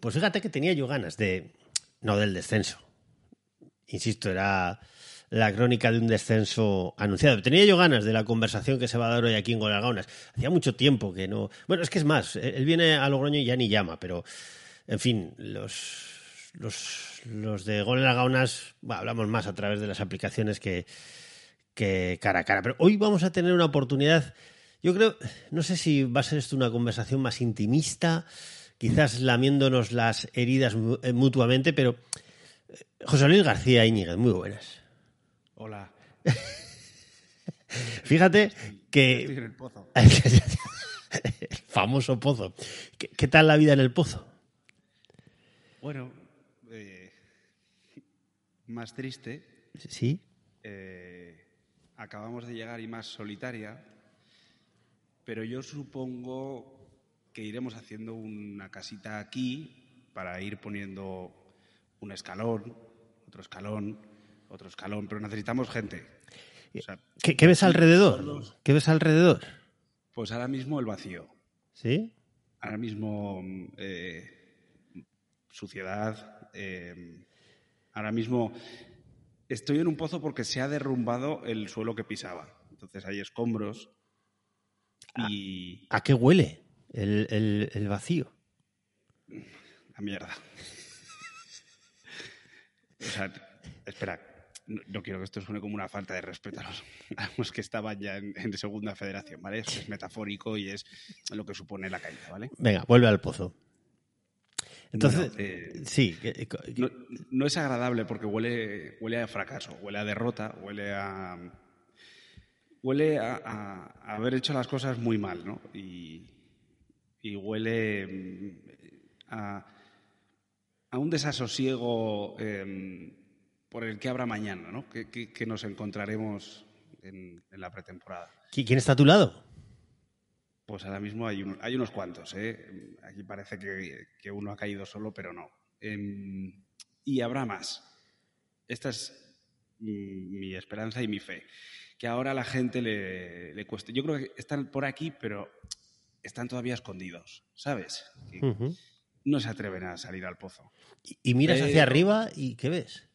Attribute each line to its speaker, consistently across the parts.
Speaker 1: Pues fíjate que tenía yo ganas de. No del descenso. Insisto, era la crónica de un descenso anunciado. Tenía yo ganas de la conversación que se va a dar hoy aquí en Golargaunas. Hacía mucho tiempo que no. Bueno, es que es más, él viene a Logroño y ya ni llama, pero en fin, los. Los, los de Golargaunas hablamos más a través de las aplicaciones que, que cara a cara. Pero hoy vamos a tener una oportunidad. Yo creo, no sé si va a ser esto una conversación más intimista, quizás lamiéndonos las heridas eh, mutuamente, pero eh, José Luis García Íñiguez, muy buenas.
Speaker 2: Hola.
Speaker 1: Fíjate que...
Speaker 2: Estoy en el pozo.
Speaker 1: el famoso pozo. ¿Qué, qué tal la vida en el pozo?
Speaker 2: Bueno, eh, más triste.
Speaker 1: ¿Sí?
Speaker 2: eh, acabamos de llegar y más solitaria, pero yo supongo que iremos haciendo una casita aquí para ir poniendo un escalón, otro escalón, otro escalón, pero necesitamos gente. O sea,
Speaker 1: ¿Qué, qué ves alrededor? ¿Qué ves alrededor?
Speaker 2: pues ahora mismo el vacío,
Speaker 1: ¿Sí?
Speaker 2: ahora mismo eh, suciedad, eh, ahora mismo estoy en un pozo porque se ha derrumbado el suelo que pisaba. Entonces hay escombros y
Speaker 1: ¿A qué huele el, el- el vacío?
Speaker 2: la mierda. o sea, espera, no, no quiero que esto suene como una falta de respeto a los, a los que estaban ya en, en segunda federación, ¿vale? Es metafórico y es lo que supone la caída, ¿vale?
Speaker 1: Venga, vuelve al pozo. Entonces,
Speaker 2: Bueno, eh,
Speaker 1: sí, que- que-
Speaker 2: No, no es agradable porque huele, huele a fracaso, huele a derrota, huele a. huele a, a- a haber hecho las cosas muy mal, ¿no? Y, y huele mm, a, a un desasosiego em, por el que habrá mañana, ¿no? Que, que- que nos encontraremos en, en la pretemporada.
Speaker 1: ¿qui- ¿quién está a tu lado?
Speaker 2: Pues ahora mismo hay, un- hay unos cuantos. ¿eh? Aquí parece que, que uno ha caído solo, pero no. Em, y habrá más. Esta es mi esperanza y mi fe. Que ahora la gente le, le cueste. Yo creo que están por aquí, pero están todavía escondidos, ¿sabes? No se atreven a salir al pozo.
Speaker 1: y, y miras hacia
Speaker 2: Pero-
Speaker 1: arriba y ¿qué ves?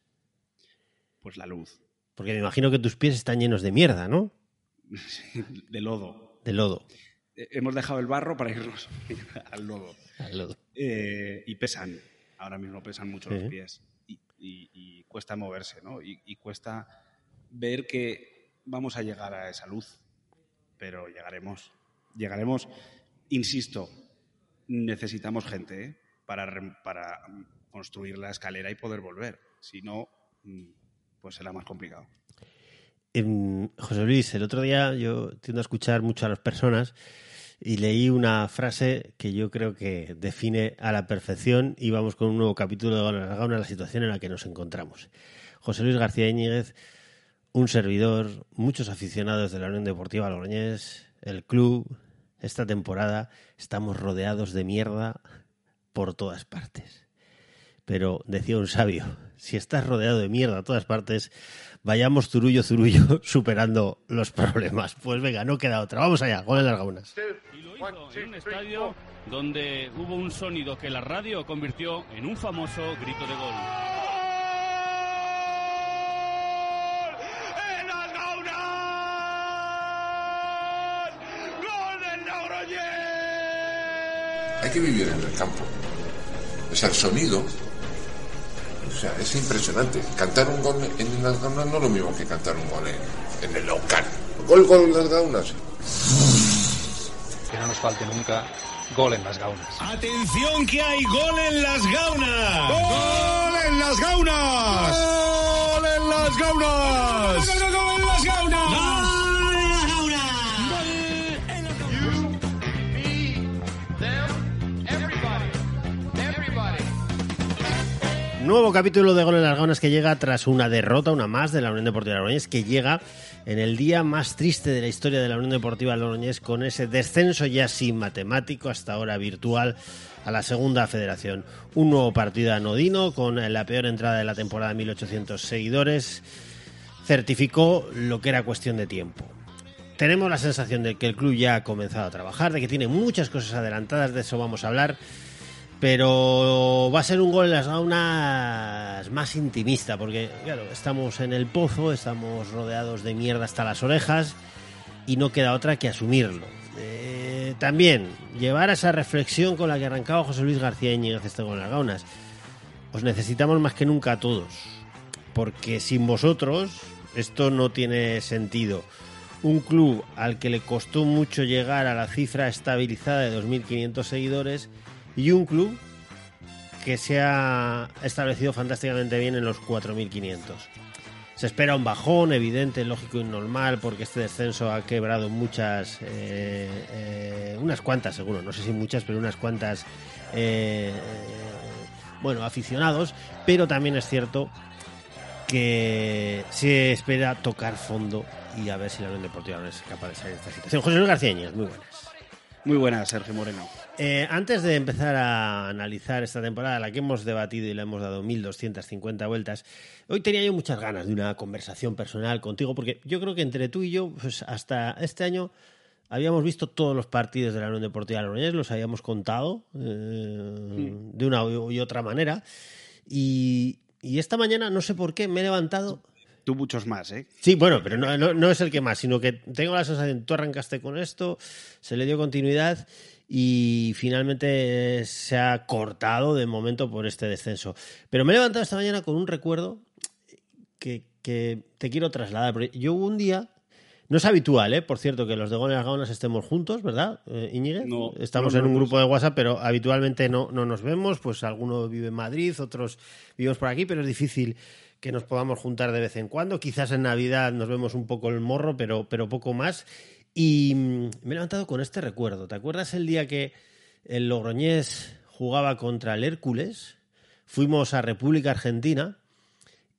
Speaker 2: Pues la luz,
Speaker 1: Porque me imagino que tus pies están llenos de mierda, ¿no?
Speaker 2: de lodo.
Speaker 1: De lodo.
Speaker 2: Eh, Hemos dejado el barro para irnos al lodo.
Speaker 1: Al lodo.
Speaker 2: Eh, y pesan, ahora mismo pesan mucho los pies y, y- y cuesta moverse, ¿no? Y cuesta ver que vamos a llegar a esa luz, pero llegaremos, llegaremos, insisto, necesitamos gente ¿eh? para, para construir la escalera y poder volver, si no, mm, pues será más complicado.
Speaker 1: Em, José Luis, el otro día yo tiendo a escuchar mucho a las personas y leí una frase que yo creo que define a la perfección y vamos con un nuevo capítulo de Gauna Gauna, la situación en la que nos encontramos. José Luis García Íñiguez, un servidor, muchos aficionados de la Unión Deportiva Logroñés, el club, esta temporada estamos rodeados de mierda por todas partes. Pero decía un sabio, si estás rodeado de mierda a todas partes, vayamos zurullo, zurullo, superando los problemas. Pues venga, no queda otra. Vamos allá, gol en las gaunas.
Speaker 3: Y lo hizo en un estadio donde hubo un sonido que la radio convirtió en un famoso grito de gol.
Speaker 4: ¡En las gaunas! ¡Gol del Logroñés!
Speaker 5: Hay que vivir en el campo. O sea, el sonido, o sea, es impresionante. Cantar un gol en las gaunas no es lo mismo que cantar un gol en, en el local. Gol, gol en las gaunas.
Speaker 6: que no nos falte nunca gol en las gaunas.
Speaker 4: ¡Atención que hay gol en las gaunas! ¡Gol en las gaunas! ¡Gol en las gaunas!
Speaker 1: Nuevo capítulo de Gol en las Gaunas que llega tras una derrota, una más de la Unión Deportiva Logroñés, que llega en el día más triste de la historia de la Unión Deportiva Logroñés con ese descenso ya sin matemático, hasta ahora virtual, a la segunda federación. Un nuevo partido anodino con la peor entrada de la temporada, 1800 seguidores, certificó lo que era cuestión de tiempo. Tenemos la sensación de que el club ya ha comenzado a trabajar, de que tiene muchas cosas adelantadas, de eso vamos a hablar. Pero va a ser un gol en las gaunas más intimista, porque claro, estamos en el pozo, estamos rodeados de mierda hasta las orejas y no queda otra que asumirlo. Eh, también llevar a esa reflexión con la que arrancaba José Luis García Íñiguez este gol en las gaunas. Os necesitamos más que nunca a todos, porque sin vosotros esto no tiene sentido. Un club al que le costó mucho llegar a la cifra estabilizada de 2.500 seguidores y un club que se ha establecido fantásticamente bien en los 4.500. Se espera un bajón evidente, lógico y normal, porque este descenso ha quebrado muchas, eh, eh, unas cuantas seguro, no sé si muchas, pero unas cuantas, eh, bueno, aficionados, pero también es cierto que se espera tocar fondo y a ver si la Unión Deportiva no es capaz de salir de esta situación. José Luis García muy buenas.
Speaker 2: Muy buenas, Sergio Moreno.
Speaker 1: Eh, antes de empezar a analizar esta temporada, la que hemos debatido y le hemos dado 1.250 vueltas, hoy tenía yo muchas ganas de una conversación personal contigo, porque yo creo que entre tú y yo, pues hasta este año habíamos visto todos los partidos de la Unión Deportiva Logroñés, los habíamos contado eh, de una y otra manera, y, y esta mañana, no sé por qué, me he levantado
Speaker 2: Tú muchos más, ¿eh?
Speaker 1: Sí, bueno, pero no, no, no, es el que más, sino que tengo la sensación, tú arrancaste con esto, se le dio continuidad y finalmente se ha cortado de momento por este descenso. Pero me he levantado esta mañana con un recuerdo que, que te quiero trasladar. Porque yo hubo un día, no es habitual, ¿eh? por cierto, que los de Gones Gaunas estemos juntos, ¿verdad, eh, Iñigue?
Speaker 2: No,
Speaker 1: Estamos
Speaker 2: no,
Speaker 1: en un grupo de WhatsApp, pero habitualmente no, no nos vemos, pues alguno vive en Madrid, otros vivimos por aquí, pero es difícil que nos podamos juntar de vez en cuando. Quizás en Navidad nos vemos un poco el morro, pero, pero poco más. Y mm, me he levantado con este recuerdo. ¿Te acuerdas el día que el Logroñés jugaba contra el Hércules? Fuimos a República Argentina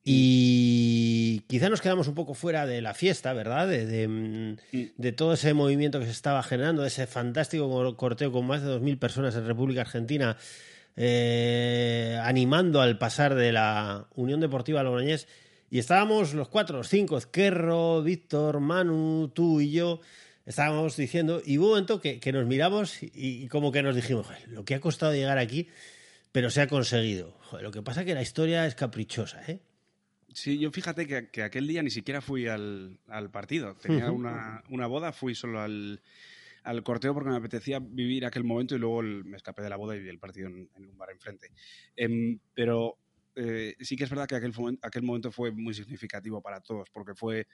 Speaker 1: y quizá nos quedamos un poco fuera de la fiesta, ¿verdad? De, de, de, todo ese movimiento que se estaba generando, de ese fantástico corteo con más de 2.000 personas en República Argentina eh, animando al pasar de la Unión Deportiva Logroñés. Y estábamos los cuatro, los cinco, Ezquerro, Víctor, Manu, tú y yo, estábamos diciendo, y hubo un momento que, que nos miramos y, y, como que nos dijimos, lo que ha costado llegar aquí, pero se ha conseguido. Joder, lo que pasa es que la historia es caprichosa, ¿eh?
Speaker 2: Sí, yo fíjate que, que aquel día ni siquiera fui al, al partido. Tenía una, una boda, fui solo al, al corteo porque me apetecía vivir aquel momento y luego el, me escapé de la boda y vi el partido en, en un bar enfrente. Eh, pero eh, sí que es verdad que aquel, aquel, momento fue muy significativo para todos porque fue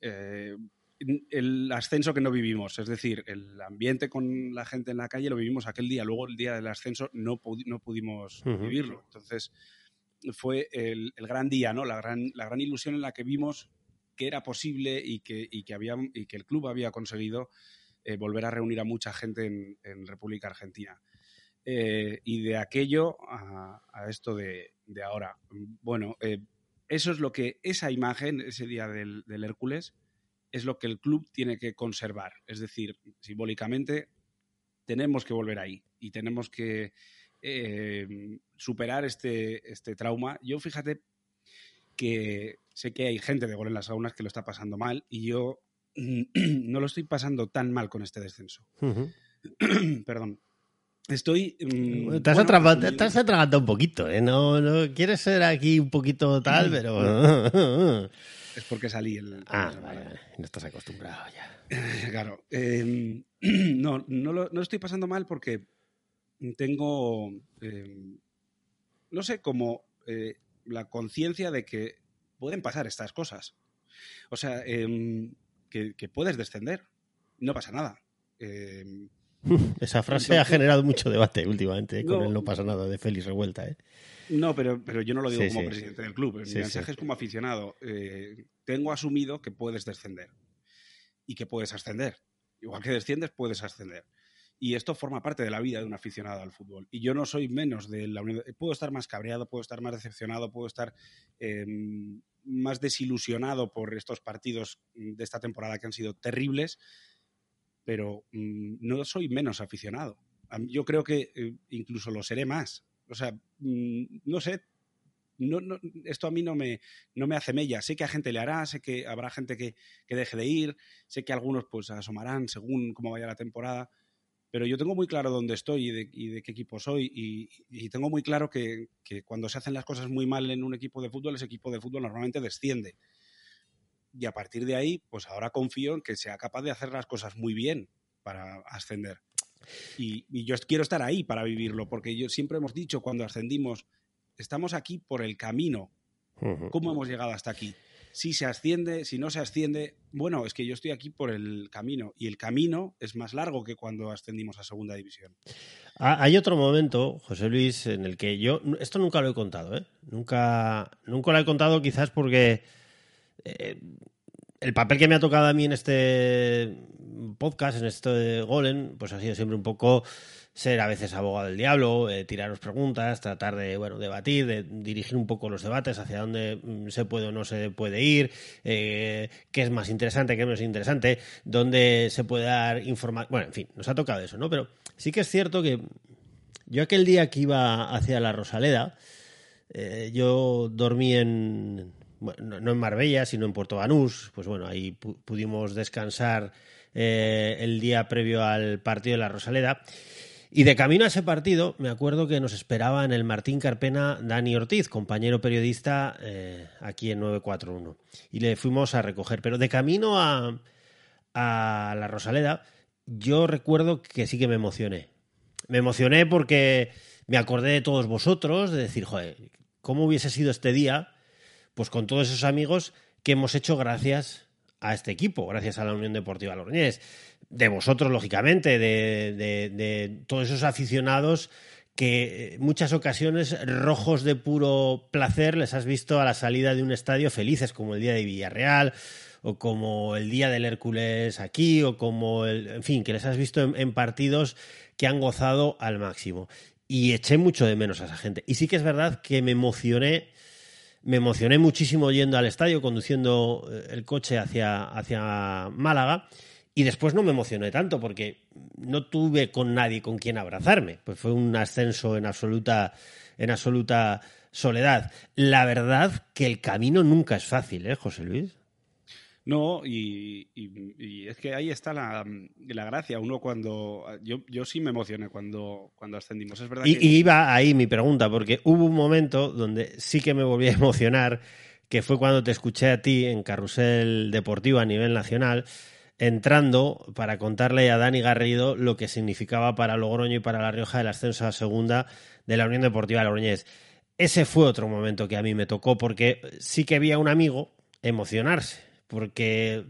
Speaker 2: eh, el ascenso que no vivimos, es decir, el ambiente con la gente en la calle lo vivimos aquel día, luego el día del ascenso no, pudi no pudimos uh -huh. vivirlo. Entonces fue el, el, gran día, ¿no? la, gran, la gran ilusión en la que vimos que era posible y que, y que, había, y que el club había conseguido eh, volver a reunir a mucha gente en, en República Argentina. Eh, y de aquello a, a esto de, de, ahora. Bueno, eh, eso es lo que, esa imagen, ese día del, del, Hércules, es lo que el club tiene que conservar. Es decir, simbólicamente tenemos que volver ahí y tenemos que eh, superar este, este trauma. Yo fíjate que sé que hay gente de gol en las saunas que lo está pasando mal y yo no lo estoy pasando tan mal con este descenso. Uh -huh. Perdón. Estoy.
Speaker 1: Mmm, te, has bueno, te, has atragantado un poquito, ¿eh? No, no quieres ser aquí un poquito tal, pero.
Speaker 2: es porque salí el.
Speaker 1: Ah, vale, no estás acostumbrado ya.
Speaker 2: claro. Eh, no, no lo, no estoy pasando mal porque tengo. Eh, no sé, como eh, la conciencia de que pueden pasar estas cosas. O sea, que, que, puedes descender. No pasa nada. Eh,
Speaker 1: Esa frase Entonces, ha generado mucho debate últimamente ¿eh? con no, el no pasa nada de Félix Revuelta. ¿eh?
Speaker 2: No, pero, pero yo no lo digo sí, como sí, presidente del club. Mi mensaje es como aficionado. Eh, tengo asumido que puedes descender y que puedes ascender. Igual que desciendes, puedes ascender. Y esto forma parte de la vida de un aficionado al fútbol. Y yo no soy menos de la unidad. Puedo estar más cabreado, puedo estar más decepcionado, puedo estar eh, más desilusionado por estos partidos de esta temporada que han sido terribles, pero mmm, no soy menos aficionado. Yo creo que eh, incluso lo seré más. O sea, mmm, no sé, no, esto a mí no me, no me hace mella. Sé que a gente le hará, sé que habrá gente que, que deje de ir, sé que algunos pues asomarán según cómo vaya la temporada, pero yo tengo muy claro dónde estoy y de, qué equipo soy y, tengo muy claro que, cuando se hacen las cosas muy mal en un equipo de fútbol, ese equipo de fútbol normalmente desciende. Y a partir de ahí, pues ahora confío en que sea capaz de hacer las cosas muy bien para ascender. Y, y yo quiero estar ahí para vivirlo, porque yo siempre hemos dicho cuando ascendimos, estamos aquí por el camino. ¿Cómo hemos llegado hasta aquí? si se asciende, si no se asciende, bueno, es que yo estoy aquí por el camino y el camino es más largo que cuando ascendimos a segunda división.
Speaker 1: Ah, hay otro momento, José Luis, en el que yo, esto nunca lo he contado, ¿eh? Nunca, nunca lo he contado quizás porque eh, el papel que me ha tocado a mí en este podcast, en esto de Golem, pues ha sido siempre un poco ser a veces abogado del diablo, eh, tiraros preguntas, tratar de bueno debatir, de dirigir un poco los debates hacia dónde mm, se puede o no se puede ir, eh, qué es más interesante, qué no es interesante, dónde se puede dar información. Bueno, en fin, nos ha tocado eso, ¿no? Pero sí que es cierto que yo aquel día que iba hacia la Rosaleda, yo dormí en, no en Marbella, sino en Puerto Banús, pues bueno, ahí pudimos descansar el día previo al partido de la Rosaleda. Y de camino a ese partido, me acuerdo que nos esperaba en el Martín Carpena Dani Ortiz, compañero periodista eh, aquí en 941. Y le fuimos a recoger. Pero de camino a, a la Rosaleda, yo recuerdo que sí que me emocioné. Me emocioné porque me acordé de todos vosotros, de decir, joder, ¿cómo hubiese sido este día? Pues con todos esos amigos que hemos hecho gracias a este equipo, gracias a la Unión Deportiva Logroñés de vosotros, lógicamente, de, todos esos aficionados que en muchas ocasiones rojos de puro placer les has visto a la salida de un estadio felices, como el día de Villarreal, o como el día del Hércules aquí, o como el, en fin, que les has visto en, partidos que han gozado al máximo. Y eché mucho de menos a esa gente. Y sí que es verdad que me emocioné, me emocioné muchísimo yendo al estadio, conduciendo eh, el coche hacia, hacia Málaga y después no me emocioné tanto porque no tuve con nadie con quien abrazarme. Pues fue un ascenso en absoluta, en absoluta soledad. La verdad que el camino nunca es fácil, ¿eh, José Luis?
Speaker 2: No, y, es que ahí está la, gracia. Uno cuando. Yo, yo, sí me emocioné cuando, cuando ascendimos. Es verdad
Speaker 1: y, iba ahí mi pregunta, porque hubo un momento donde sí que me volví a emocionar, que fue cuando te escuché a ti en Carrusel Deportivo a nivel nacional entrando para contarle a Dani Garrido lo que significaba para Logroño y para La Rioja el ascenso a segunda de la Unión Deportiva Logroñés. Ese fue otro momento que a mí me tocó porque sí que había un amigo emocionarse, porque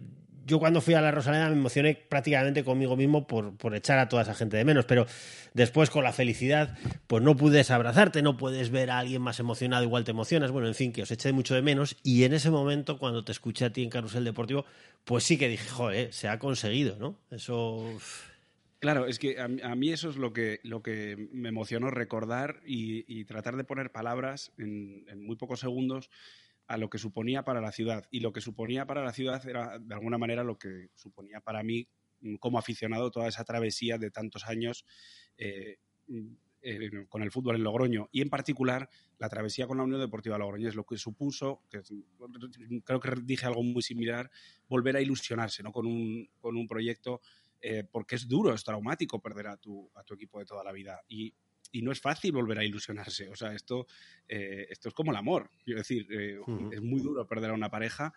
Speaker 1: yo cuando fui a la Rosaleda me emocioné prácticamente conmigo mismo por, por, echar a toda esa gente de menos, pero después con la felicidad, pues no puedes abrazarte, no puedes ver a alguien más emocionado, igual te emocionas, bueno, en fin, que os eché mucho de menos y en ese momento, cuando te escuché a ti en Carrusel Deportivo, pues sí que dije, joder, se ha conseguido, ¿no? Eso...
Speaker 2: Claro, es que a, mí eso es lo que, lo que me emocionó recordar y, tratar de poner palabras en, en muy pocos segundos a lo que suponía para la ciudad. Y lo que suponía para la ciudad era, de alguna manera, lo que suponía para mí mm, como aficionado toda esa travesía de tantos años eh, mm, con el fútbol en Logroño. Y en particular, la travesía con la Unión Deportiva Logroño es lo que supuso, que creo que dije algo muy similar, volver a ilusionarse ¿no? con, un, con un proyecto. Eh, porque es duro, es traumático perder a tu, a tu equipo de toda la vida. Y y no es fácil volver a ilusionarse. O sea, esto, eh, esto es como el amor. Quiero decir, eh, es muy duro perder a una pareja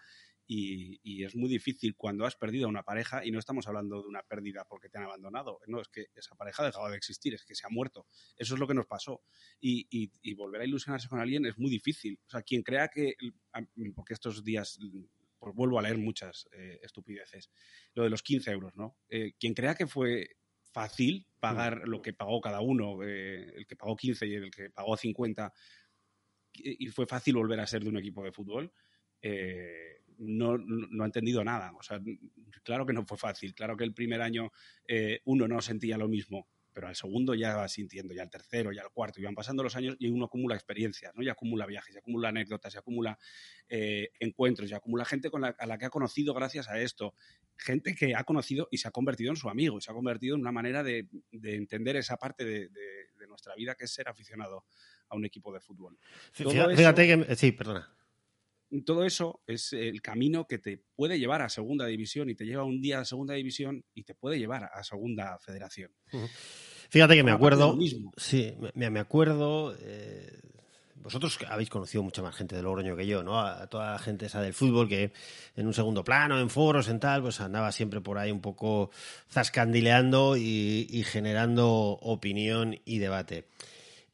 Speaker 2: y, es muy difícil cuando has perdido a una pareja y no estamos hablando de una pérdida porque te han abandonado. No, es que esa pareja ha dejado de existir, es que se ha muerto. Eso es lo que nos pasó. Y, volver a ilusionarse con alguien es muy difícil. O sea, quien crea que, porque estos días pues vuelvo a leer muchas eh, estupideces, lo de los 15 euros, ¿no? quien crea que fue fácil pagar lo que pagó cada uno, eh, el que pagó 15 y el que pagó 50, y fue fácil volver a ser de un equipo de fútbol, eh, no, no, ha entendido nada. O sea, claro que no fue fácil, claro que el primer año eh, uno no sentía lo mismo, pero al segundo ya va sintiendo, ya al tercero, ya al cuarto, y van pasando los años y uno acumula experiencias, ¿no? Y acumula viajes, y acumula anécdotas, y acumula eh, encuentros, y acumula gente con la, a la que ha conocido gracias a esto, gente que ha conocido y se ha convertido en su amigo, y se ha convertido en una manera de, entender esa parte de, nuestra vida que es ser aficionado a un equipo de fútbol.
Speaker 1: Fíjate, que... Sí, perdona.
Speaker 2: Todo eso es el camino que te puede llevar a segunda división y te lleva un día a segunda división y te puede llevar a segunda federación.
Speaker 1: Fíjate que me acuerdo.
Speaker 2: mismo.
Speaker 1: Sí, me, me acuerdo. eh, vosotros habéis conocido mucha más gente de Logroño que yo, ¿no? A toda la gente esa del fútbol que en un segundo plano, en foros, en tal, pues andaba siempre por ahí un poco zascandileando y, y generando opinión y debate.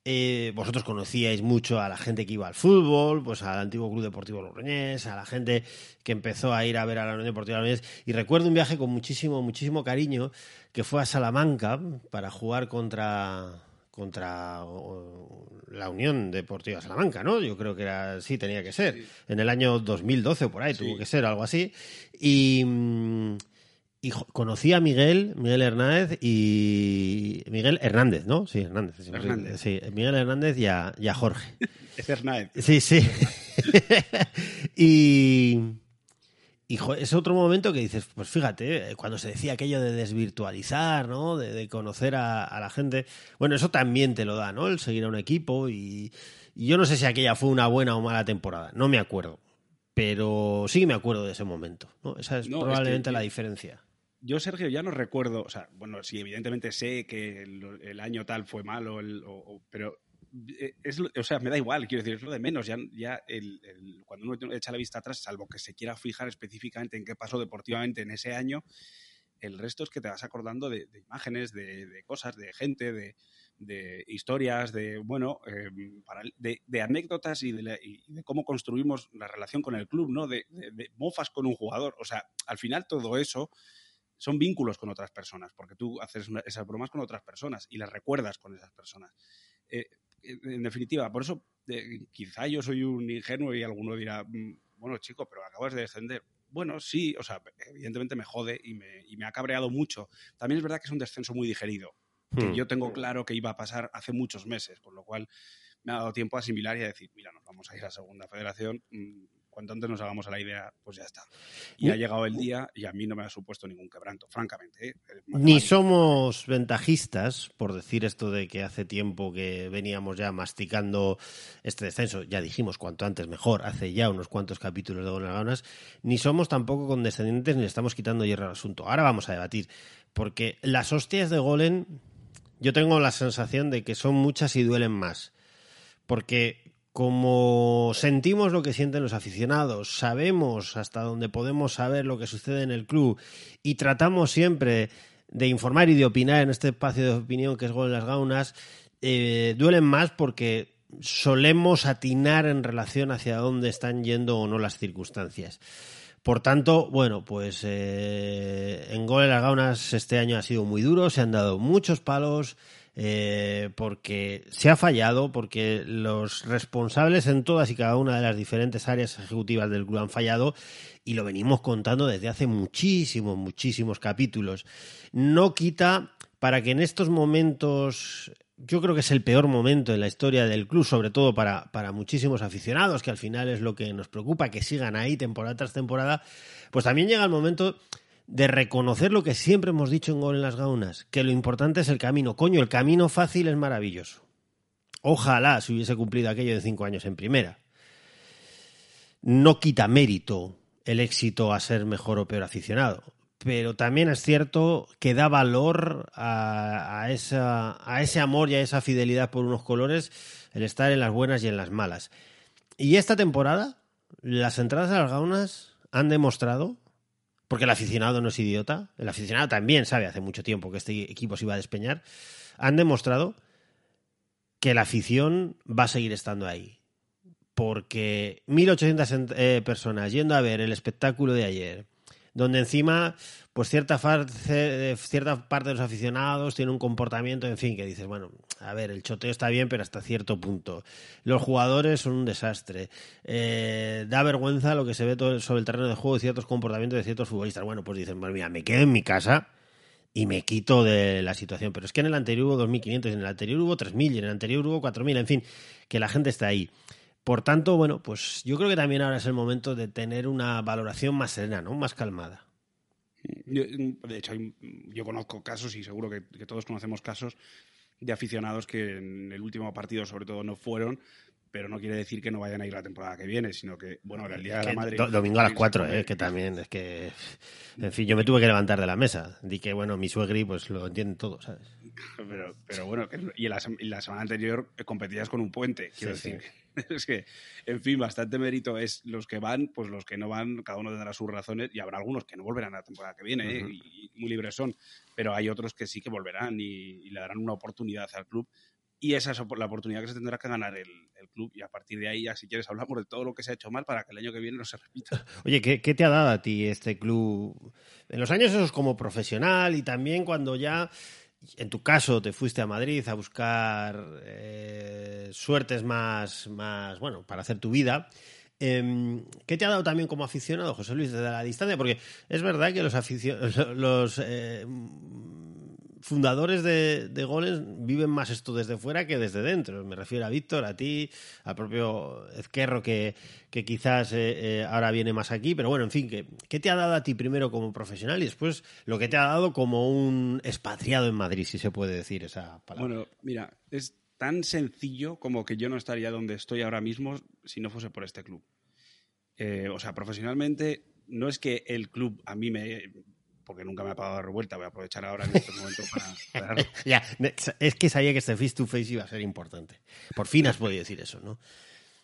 Speaker 1: Eh, vosotros conocíais mucho a la gente que iba al fútbol, pues al antiguo Club Deportivo Logroñés, a la gente que empezó a ir a ver a la Unión Deportiva Logroñés. Y recuerdo un viaje con muchísimo, muchísimo cariño que fue a Salamanca para jugar contra contra la Unión Deportiva Salamanca, ¿no? Yo creo que era sí, tenía que ser. En el año 2012 o por ahí
Speaker 2: Sí.
Speaker 1: tuvo que ser, algo así. Y, mm, y conocí a Miguel, Miguel Hernández y Miguel Hernández, ¿no? Sí, Hernández. sí,
Speaker 2: Hernández.
Speaker 1: Sí, Miguel Hernández y a, y a Jorge.
Speaker 2: Es Hernández.
Speaker 1: Sí, sí. y y es otro momento que dices, pues fíjate, eh, cuando se decía aquello de desvirtualizar, ¿no? De, de conocer a, a la gente. Bueno, eso también te lo da, ¿no? El seguir a un equipo. Y, y yo no sé si aquella fue una buena o mala temporada. No me acuerdo. Pero sí me acuerdo de ese momento. ¿no? Esa es
Speaker 2: No, es
Speaker 1: probablemente
Speaker 2: que-
Speaker 1: la diferencia.
Speaker 2: Yo, Sergio, ya no recuerdo, o sea, bueno, sí, evidentemente sé que el, año tal fue malo, el- o- o- pero eh, es, o sea, me da igual, quiero decir, es lo de menos. Ya, ya el- el- cuando uno echa la vista atrás, salvo que se quiera fijar específicamente en qué pasó deportivamente en ese año, el resto es que te vas acordando de, imágenes, de, cosas, de gente, de, de historias, de, bueno, para- de, anécdotas y y de cómo construimos la relación con el club, ¿no? De mofas con un jugador. O sea, al final todo eso son vínculos con otras personas, porque tú haces una- esas bromas con otras personas y las recuerdas con esas personas. Eh, en definitiva, por eso eh, quizá yo soy un ingenuo y alguno dirá, "Mm, bueno, chico, pero acabas de descender. Bueno, sí, o sea, evidentemente me jode y me, y me ha cabreado mucho. También es verdad que es un descenso muy digerido, que
Speaker 1: Hmm.
Speaker 2: yo tengo claro que iba a pasar hace muchos meses, con lo cual me ha dado tiempo a asimilar y a decir, mira, nos vamos a ir a Segunda Federación, mm, cuanto antes nos hagamos a la idea, pues ya está. Y ha llegado el día y a mí no me ha supuesto ningún quebranto, francamente. ¿eh?
Speaker 1: Ni somos ventajistas, por decir esto de que hace tiempo que veníamos ya masticando este descenso, ya dijimos cuanto antes mejor, hace ya unos cuantos capítulos de Ganas, ni somos tampoco condescendientes ni estamos quitando hierro al asunto. Ahora vamos a debatir, porque las hostias de Golen, yo tengo la sensación de que son muchas y duelen más. Porque como sentimos lo que sienten los aficionados, sabemos hasta dónde podemos saber lo que sucede en el club y tratamos siempre de informar y de opinar en este espacio de opinión que es Gol en las Gaunas, eh, duelen más porque solemos atinar en relación hacia dónde están yendo o no las circunstancias. Por tanto, bueno, pues eh, en Gol en las Gaunas este año ha sido muy duro, se han dado muchos palos, eh, porque se ha fallado, porque los responsables en todas y cada una de las diferentes áreas ejecutivas del club han fallado y lo venimos contando desde hace muchísimos, muchísimos capítulos. No quita para que en estos momentos, yo creo que es el peor momento en la historia del club, sobre todo para, para muchísimos aficionados, que al final es lo que nos preocupa, que sigan ahí temporada tras temporada, pues también llega el momento de reconocer lo que siempre hemos dicho en Gol en las Gaunas, que lo importante es el camino. Coño, el camino fácil es maravilloso. Ojalá se hubiese cumplido aquello de cinco años en primera. No quita mérito el éxito a ser mejor o peor aficionado, pero también es cierto que da valor a, a esa, a ese amor y a esa fidelidad por unos colores el estar en las buenas y en las malas. Y esta temporada, las entradas a las gaunas han demostrado porque el aficionado no es idiota, el aficionado también sabe hace mucho tiempo que este equipo se iba a despeñar, han demostrado que la afición va a seguir estando ahí. Porque 1.800 eh, personas yendo a ver el espectáculo de ayer, donde encima, pues cierta, parte, cierta parte de los aficionados tiene un comportamiento, en fin, que dices, bueno, a ver, el choteo está bien, pero hasta cierto punto. Los jugadores son un desastre. Eh, da vergüenza lo que se ve todo sobre el terreno de juego y ciertos comportamientos de ciertos futbolistas. Bueno, pues dicen, bueno, mira, me quedo en mi casa y me quito de la situación. Pero es que en el anterior hubo 2.500, en el anterior hubo 3.000 y en el anterior hubo 4.000, en fin, que la gente está ahí. Por tanto, bueno, pues yo creo que también ahora es el momento de tener una valoración más serena, ¿no? Más calmada.
Speaker 2: Yo, de hecho, yo conozco casos y seguro que, que, todos conocemos casos de aficionados que en el último partido, sobre todo, no fueron, pero no quiere decir que no vayan a ir la temporada que viene, sino que, bueno, el Día de la Madre...
Speaker 1: do- domingo a las
Speaker 2: irse
Speaker 1: 4,
Speaker 2: comer.
Speaker 1: eh, que también es que. En fin, yo me tuve que levantar de la mesa. Di que, bueno, mi suegri, pues lo entiende todo, ¿sabes?
Speaker 2: Pero, pero bueno, y, la, y la semana anterior eh, competías con un puente, quiero
Speaker 1: Sí,
Speaker 2: decir. Es que, en fin, bastante mérito es los que van, pues los que no van, cada uno tendrá sus razones y habrá algunos que no volverán la temporada que viene, ¿eh? Y, y muy libres son, pero hay otros que sí que volverán y, le darán una oportunidad al club. Y esa es la oportunidad que se tendrá que ganar el, el club. Y a partir de ahí, ya si quieres, hablamos de todo lo que se ha hecho mal para que el año que viene no se repita.
Speaker 1: Oye, ¿qué, qué te ha dado a ti este club? En los años esos como profesional y también cuando ya, en tu caso, te fuiste a Madrid a buscar eh, suertes más, más, bueno, para hacer tu vida. Em, ¿Qué te ha dado también como aficionado, José Luis, desde la distancia? Porque es verdad que los, aficio- los eh, fundadores de, de goles viven más esto desde fuera que desde dentro. Me refiero a Víctor, a ti, al propio Ezquerro, que, que quizás eh, eh, ahora viene más aquí. Pero bueno, en fin, ¿qué, ¿qué te ha dado a ti primero como profesional y después lo que te ha dado como un expatriado en Madrid, si se puede decir esa palabra?
Speaker 2: Bueno, mira, es tan sencillo como que yo no estaría donde estoy ahora mismo si no fuese por este club. Eh, o sea, profesionalmente, no es que el club a mí me. Porque nunca me ha pagado revuelta, voy a aprovechar ahora en este momento para. para-
Speaker 1: ya, es que sabía que este face to face iba a ser importante. Por fin has podido decir eso, ¿no?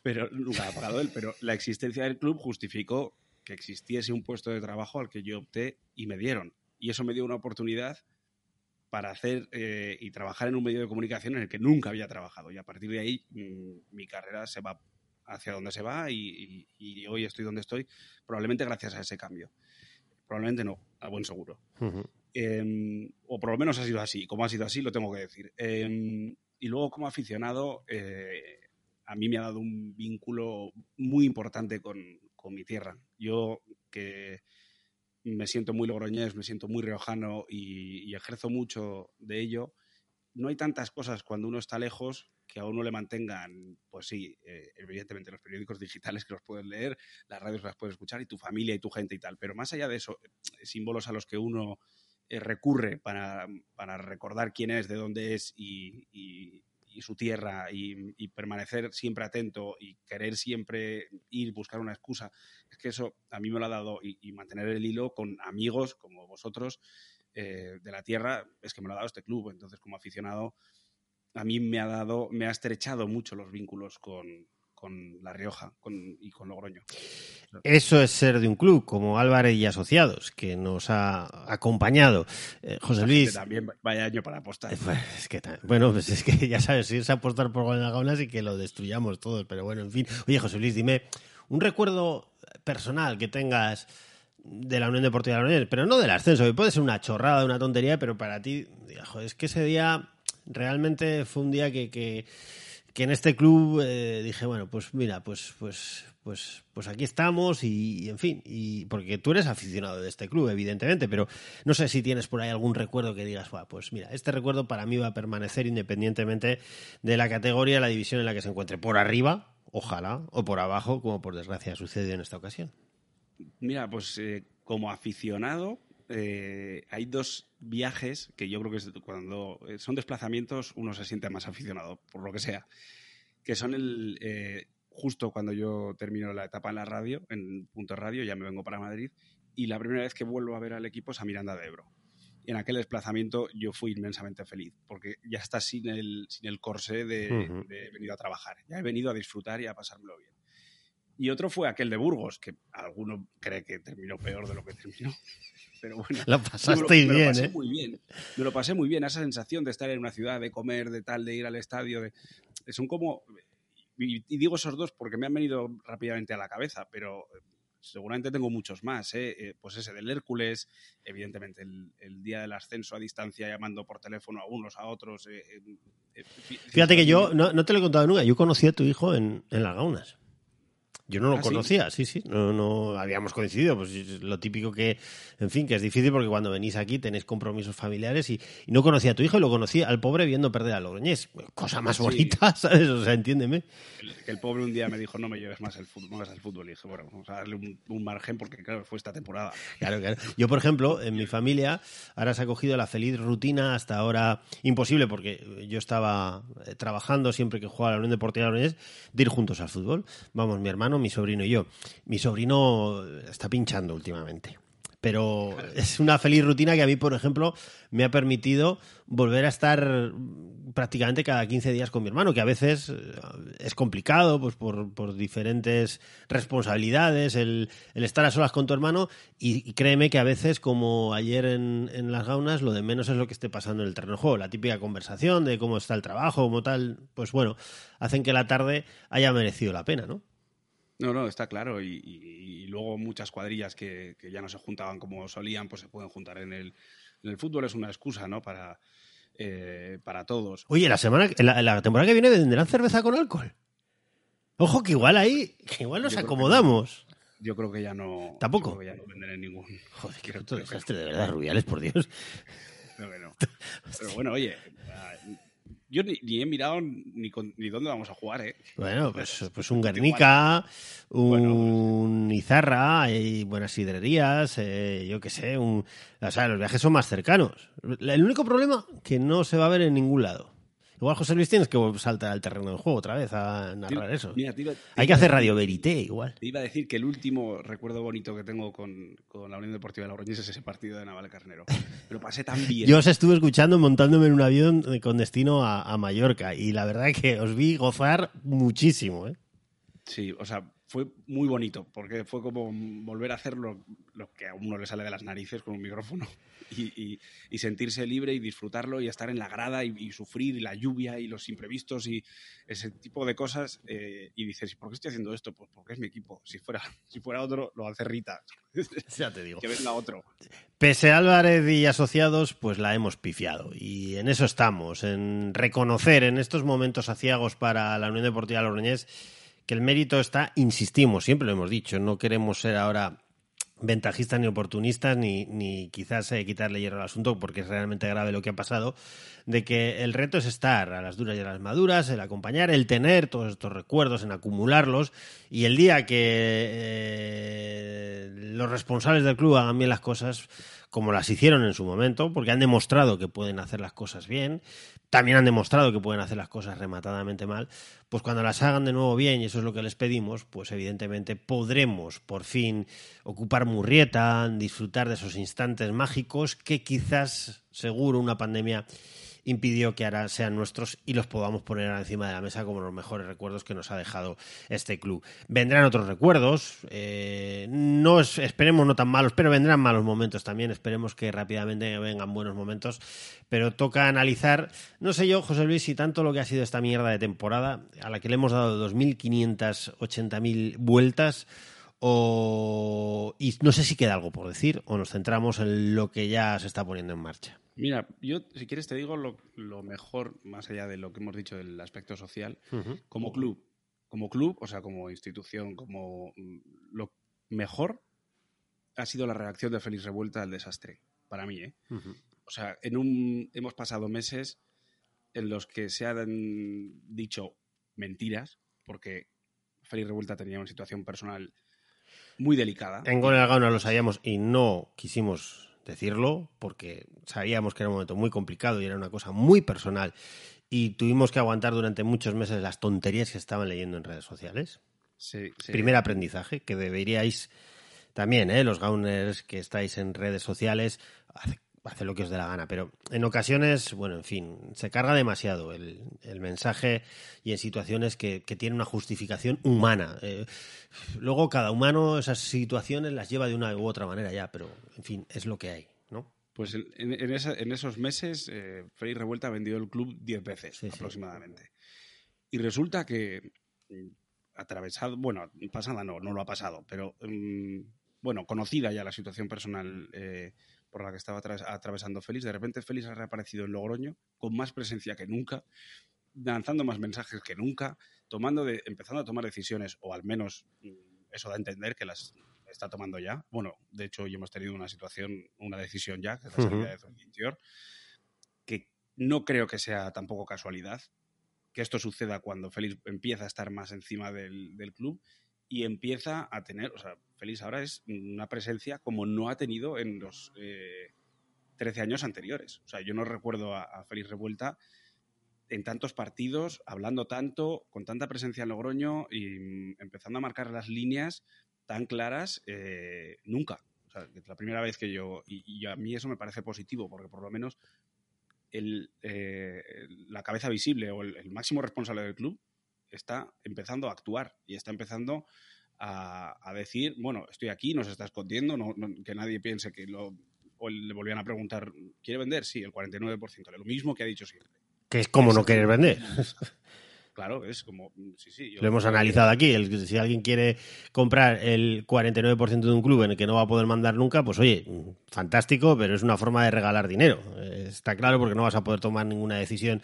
Speaker 2: pero nunca ha pagado él. Pero la existencia del club justificó que existiese un puesto de trabajo al que yo opté y me dieron. Y eso me dio una oportunidad para hacer eh, y trabajar en un medio de comunicación en el que nunca había trabajado. Y a partir de ahí mm, mi carrera se va hacia donde se va y, y- y hoy estoy donde estoy, probablemente gracias a ese cambio. Probablemente no, a buen seguro. Eh, o por lo menos ha sido así. Como ha sido así, lo tengo que decir. Eh, y luego, como aficionado, eh, a mí me ha dado un vínculo muy importante con, con mi tierra. Yo que me siento muy logroñés, me siento muy riojano y, y ejerzo mucho de ello, no hay tantas cosas cuando uno está lejos que a uno le mantengan, pues sí, eh, evidentemente los periódicos digitales que los puedes leer, las radios las puedes escuchar y tu familia y tu gente y tal, pero más allá de eso, eh, símbolos a los que uno eh, recurre para, para recordar quién es, de dónde es y, y- su tierra y, permanecer siempre atento y querer siempre ir, buscar una excusa, es que eso a mí me lo ha dado y, mantener el hilo con amigos como vosotros de la tierra, es que me lo ha dado este club. Entonces, como aficionado, a mí me ha dado, me ha estrechado mucho los vínculos con, con La Rioja con, y con Logroño.
Speaker 1: Eso es ser de un club como Álvarez y Asociados, que nos ha acompañado. Eh, José
Speaker 2: Que
Speaker 1: Luis.
Speaker 2: también vaya año para apostar.
Speaker 1: Eh, pues, es que ta- bueno, pues es que ya sabes, si es apostar por Gaunas y que lo destruyamos todos, pero bueno, en fin. Oye, José Luis, dime un recuerdo personal que tengas de la Unión Deportiva de la Unión, pero no del ascenso, que puede ser una chorrada, una tontería, pero para ti, joder, es que ese día realmente fue un día que, que, que en este club eh, dije, bueno, pues mira, pues, pues, pues, pues aquí estamos y, en fin, y porque tú eres aficionado de este club, evidentemente, pero no sé si tienes por ahí algún recuerdo que digas, "Buah, pues mira, este recuerdo para mí va a permanecer independientemente de la categoría, la división en la que se encuentre, por arriba, ojalá, o por abajo, como por desgracia sucedió en esta ocasión.
Speaker 2: Mira, pues eh, como aficionado, eh, hay dos viajes que yo creo que es cuando eh, son desplazamientos uno se siente más aficionado, por lo que sea, que son el eh, justo cuando yo termino la etapa en la radio, en Punto Radio, ya me vengo para Madrid, y la primera vez que vuelvo a ver al equipo es a Miranda de Ebro. Y en aquel desplazamiento yo fui inmensamente feliz, porque ya está sin el, sin el corsé de, de he venido a trabajar, ya he venido a disfrutar y a pasármelo bien. Y otro fue aquel de Burgos, que alguno cree que terminó peor de lo que terminó. Pero bueno,
Speaker 1: Lo
Speaker 2: yo me
Speaker 1: bien,
Speaker 2: pasé
Speaker 1: ¿eh?
Speaker 2: muy bien. Me lo pasé muy bien, esa sensación de estar en una ciudad, de comer, de tal, de ir al estadio. De... Son como. Y, y digo esos dos porque me han venido rápidamente a la cabeza, pero eh, seguramente tengo muchos más. ¿eh? Pues ese del Hércules, evidentemente el, el día del ascenso a distancia, llamando por teléfono a unos, a otros. eh, eh, eh,
Speaker 1: Fíjate que yo, no, no te lo he contado nunca, yo conocí a tu hijo en, en Las Gaunas. Yo no lo
Speaker 2: ¿Ah,
Speaker 1: conocía, sí, sí, no, no habíamos coincidido, pues es lo típico que, en fin, que es difícil porque cuando venís aquí tenéis compromisos familiares y, y no conocía a tu hijo y lo conocí al pobre viendo perder a Logroñés. Cosa más
Speaker 2: Sí.
Speaker 1: bonita, ¿sabes? O sea, entiéndeme.
Speaker 2: El- pobre un día me dijo, no me lleves más el fútbol, no el fútbol. Y dije, bueno, vamos a darle un, un margen porque, claro, fue esta temporada.
Speaker 1: Claro, claro. Yo, por ejemplo, en mi familia ahora se ha cogido la feliz rutina hasta ahora imposible porque yo estaba eh, trabajando siempre que jugaba a la Unión Deportiva Logroñés de ir juntos al fútbol. Vamos, mi hermano, mi sobrino y yo. Mi sobrino está pinchando últimamente. Pero es una feliz rutina que a mí, por ejemplo, me ha permitido volver a estar prácticamente cada 15 días con mi hermano, que a veces eh, es complicado pues por, por diferentes responsabilidades, el, el estar a solas con tu hermano, y, y créeme que a veces, como ayer en, en las gaunas, lo de menos es lo que esté pasando en el terreno de juego, la típica conversación de cómo está el trabajo, como tal, pues bueno, hacen que la tarde haya merecido la pena, ¿no?
Speaker 2: No, no, está claro. Y, y- y luego muchas cuadrillas que, que ya no se juntaban como solían, pues se pueden juntar en el, en el fútbol. Es una excusa, ¿no? Para, eh, para todos.
Speaker 1: Oye, la semana, la, la temporada que viene venderán cerveza con alcohol. Ojo, que igual ahí, que igual nos
Speaker 2: Yo creo que
Speaker 1: acomodamos.
Speaker 2: Yo creo que ya no.
Speaker 1: ¿Tampoco?
Speaker 2: yo creo que ya no venderé ningún.
Speaker 1: Joder, qué puto
Speaker 2: que
Speaker 1: desastre, de verdad, Rubiales, por Dios.
Speaker 2: No. Pero bueno, oye, yo ni, ni he mirado ni, con- ni dónde vamos a jugar, ¿eh?
Speaker 1: Bueno, pues, pues un Guernica, un Izarra, hay buenas sidrerías, eh, yo qué sé, un, o sea, los viajes son más cercanos. El único problema que no se va a ver en ningún lado. Igual José Luis tienes que saltar al terreno del juego otra vez a narrar eso.
Speaker 2: Mira, te iba- te
Speaker 1: Hay que hacer Radio Verité igual.
Speaker 2: Te iba a decir que el último recuerdo bonito que tengo con, con la Unión Deportiva de Logroñés es ese partido de Naval Carnero. Pero pasé tan bien.
Speaker 1: Yo os estuve escuchando montándome en un avión eh, con destino a, a Mallorca y la verdad que os vi gozar muchísimo. ¿eh?
Speaker 2: Sí, o sea, fue muy bonito, porque fue como volver a hacer lo, lo que a uno le sale de las narices con un micrófono y, y- y sentirse libre y disfrutarlo y estar en la grada y, y sufrir la lluvia y los imprevistos y ese tipo de cosas. eh, y dices, ¿y por qué estoy haciendo esto? Pues porque es mi equipo. Si fuera, si fuera otro, lo hace Rita.
Speaker 1: Ya te digo.
Speaker 2: que venga otro.
Speaker 1: Pese a Álvarez y asociados, pues la hemos pifiado. Y en eso estamos, en reconocer en estos momentos aciagos para la Unión Deportiva Logroñés que el mérito está, insistimos, siempre lo hemos dicho, no queremos ser ahora ventajistas ni oportunistas ni, ni quizás eh, quitarle hierro al asunto porque es realmente grave lo que ha pasado de que el reto es estar a las duras y a las maduras el acompañar el tener todos estos recuerdos en acumularlos y el día que eh, los responsables del club hagan bien las cosas como las hicieron en su momento porque han demostrado que pueden hacer las cosas bien también han demostrado que pueden hacer las cosas rematadamente mal, pues cuando las hagan de nuevo bien, y eso es lo que les pedimos, pues evidentemente podremos por fin ocupar Murrieta, disfrutar de esos instantes mágicos que quizás, seguro, una pandemia impidió que ahora sean nuestros y los podamos poner encima de la mesa como los mejores recuerdos que nos ha dejado este club. Vendrán otros recuerdos, eh, no es- esperemos no tan malos, pero vendrán malos momentos también, esperemos que rápidamente vengan buenos momentos, pero toca analizar, no sé yo, José Luis, si tanto lo que ha sido esta mierda de temporada, a la que le hemos dado 2.580.000 vueltas, o... y no sé si queda algo por decir, o nos centramos en lo que ya se está poniendo en marcha.
Speaker 2: Mira, yo si quieres te digo lo, lo mejor, más allá de lo que hemos dicho del aspecto social, como club. Como club, o sea, como institución, como mm, lo mejor ha sido la reacción de Félix Revuelta al desastre, para mí, ¿eh? O sea, en un, hemos pasado meses en los que se han dicho mentiras, porque Félix Revuelta tenía una situación personal muy delicada.
Speaker 1: En Gol en la Gauna lo sabíamos y no quisimos decirlo porque sabíamos que era un momento muy complicado y era una cosa muy personal y tuvimos que aguantar durante muchos meses las tonterías que estaban leyendo en redes sociales.
Speaker 2: Sí, sí.
Speaker 1: Primer aprendizaje que deberíais también, ¿eh? los gauners que estáis en redes sociales, hace, lo que os dé la gana, pero en ocasiones, bueno, en fin, se carga demasiado el, el mensaje y en situaciones que, que tienen una justificación humana. Eh, luego cada humano esas situaciones las lleva de una u otra manera ya, pero en fin, es lo que hay, ¿no?
Speaker 2: Pues en, en- en esa- en esos meses, eh, Félix Revuelta ha vendido el club 10 veces
Speaker 1: Sí, sí.
Speaker 2: aproximadamente. Y resulta que, mm, atravesado, bueno, pasada no, no lo ha pasado, pero mm, bueno, conocida ya la situación personal eh, por la que estaba atraves- atravesando Félix, de repente Félix ha reaparecido en Logroño con más presencia que nunca lanzando más mensajes que nunca, tomando de, empezando a tomar decisiones, o al menos mm, eso da a entender que las está tomando ya. Bueno, de hecho, hoy hemos tenido una situación, una decisión ya, que es la salida de Zonquintior, que no creo que sea tampoco casualidad que esto suceda cuando Félix empieza a estar más encima del, del club y empieza a tener, o sea, Félix ahora es una presencia como no ha tenido en los eh, 13 años anteriores. O sea, yo no recuerdo a, a, Félix Revuelta en tantos partidos, hablando tanto, con tanta presencia en Logroño y mm, empezando a marcar las líneas tan claras, eh, nunca. O sea, es la primera vez que yo, y, a mí eso me parece positivo, porque por lo menos el, eh, la cabeza visible o el máximo responsable del club está empezando a actuar y está empezando a, a, decir, bueno, estoy aquí, no se está escondiendo, no, no, que nadie piense que lo... O le volvían a preguntar, ¿quiere vender? Sí, el 49%, lo mismo que ha dicho siempre.
Speaker 1: Que es como no querer vender.
Speaker 2: Claro, es como. Sí, sí, yo
Speaker 1: Lo hemos analizado aquí. El, si alguien quiere comprar el 49% de un club en el que no va a poder mandar nunca, pues oye, fantástico, pero es una forma de regalar dinero. Está claro porque no vas a poder tomar ninguna decisión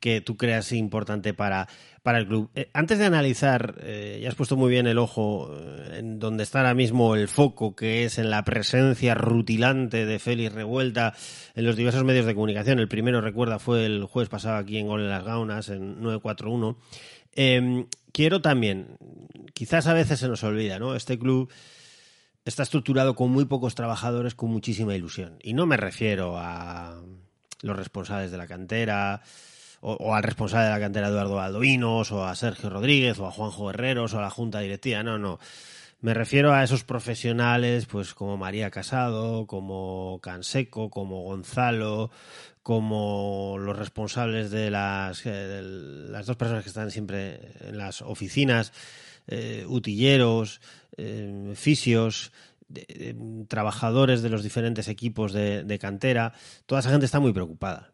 Speaker 1: que tú creas importante para, para el club. Eh, antes de analizar, eh, ya has puesto muy bien el ojo eh, en donde está ahora mismo el foco, que es en la presencia rutilante de Félix Revuelta en los diversos medios de comunicación. El primero, recuerda, fue el jueves pasado aquí en Gol en las Gaunas, en 941. Eh, quiero también, quizás a veces se nos olvida, ¿no? Este club está estructurado con muy pocos trabajadores con muchísima ilusión. Y no me refiero a los responsables de la cantera, o, al responsable de la cantera Eduardo Baldovinos, o a Sergio Rodríguez, o a Juanjo Herreros, o a la Junta Directiva. No, no. Me refiero a esos profesionales, pues como María Casado, como Canseco, como Gonzalo, como los responsables de las, eh, las dos personas que están siempre en las oficinas, eh, utilleros, eh, fisios, trabajadores de los diferentes equipos de cantera. Toda esa gente está muy preocupada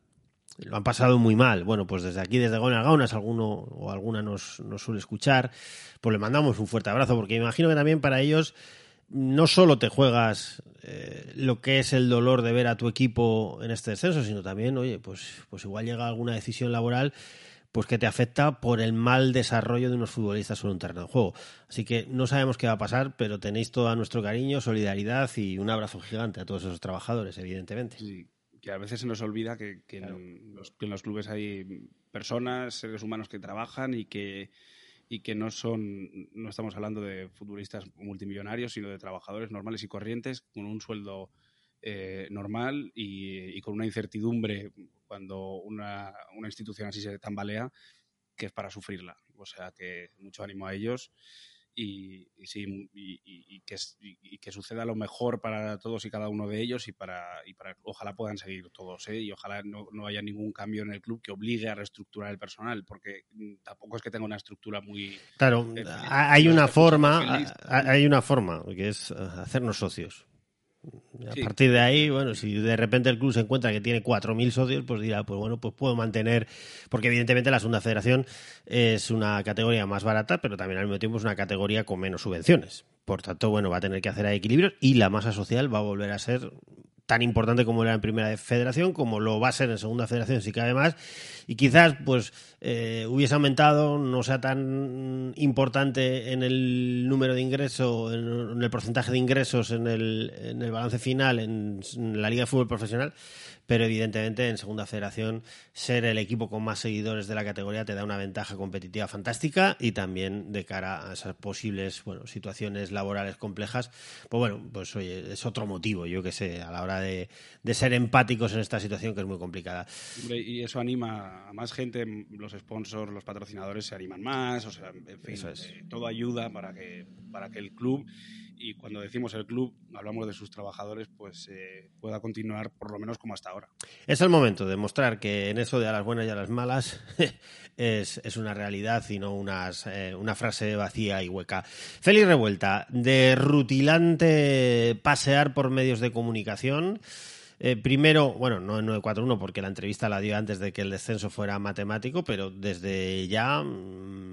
Speaker 1: lo han pasado muy mal. Bueno, pues desde aquí, desde Gaunas Gaunas, alguno o alguna nos, nos, suele escuchar, pues le mandamos un fuerte abrazo, porque imagino que también para ellos no solo te juegas eh, lo que es el dolor de ver a tu equipo en este descenso, sino también, oye, pues, pues igual llega alguna decisión laboral pues que te afecta por el mal desarrollo de unos futbolistas sobre un terreno de juego. Así que no sabemos qué va a pasar, pero tenéis todo nuestro cariño, solidaridad y un abrazo gigante a todos esos trabajadores, evidentemente.
Speaker 2: Sí que a veces se nos olvida que, que, claro. en los, que, en los, clubes hay personas, seres humanos que trabajan y que, y que no son, no estamos hablando de futbolistas multimillonarios, sino de trabajadores normales y corrientes con un sueldo eh, normal y, y, con una incertidumbre cuando una, una institución así se tambalea, que es para sufrirla. O sea que mucho ánimo a ellos y, y sí, y, que, y, que, suceda lo mejor para todos y cada uno de ellos y para, y para ojalá puedan seguir todos ¿eh? y ojalá no, no, haya ningún cambio en el club que obligue a reestructurar el personal porque tampoco es que tenga una estructura muy
Speaker 1: claro eh, hay una forma hay una forma que es hacernos socios a sí. partir de ahí, bueno, si de repente el club se encuentra que tiene 4.000 socios, pues dirá, pues bueno, pues puedo mantener, porque evidentemente la segunda federación es una categoría más barata, pero también al mismo tiempo es una categoría con menos subvenciones. Por tanto, bueno, va a tener que hacer equilibrios y la masa social va a volver a ser tan importante como era en primera federación, como lo va a ser en segunda federación, si cabe más, y quizás pues eh, hubiese aumentado, no sea tan importante en el número de ingresos, en, el porcentaje de ingresos en el, en el balance final en la Liga de Fútbol Profesional, pero evidentemente en segunda federación ser el equipo con más seguidores de la categoría te da una ventaja competitiva fantástica y también de cara a esas posibles bueno, situaciones laborales complejas, pues bueno, pues oye, es otro motivo, yo que sé, a la hora de, de ser empáticos en esta situación que es muy complicada.
Speaker 2: Y eso anima a más gente, los sponsors, los patrocinadores se animan más, o sea, en fin, es. eh, todo ayuda para que, para que el club y cuando decimos el club, hablamos de sus trabajadores, pues eh, pueda continuar por lo menos como hasta ahora.
Speaker 1: Es el momento de mostrar que en eso de a las buenas y a las malas es, es una realidad y no unas, eh, una frase vacía y hueca. Félix Revuelta, de rutilante pasear por medios de comunicación. Eh, primero, bueno, no en 941 porque la entrevista la dio antes de que el descenso fuera matemático, pero desde ya mm,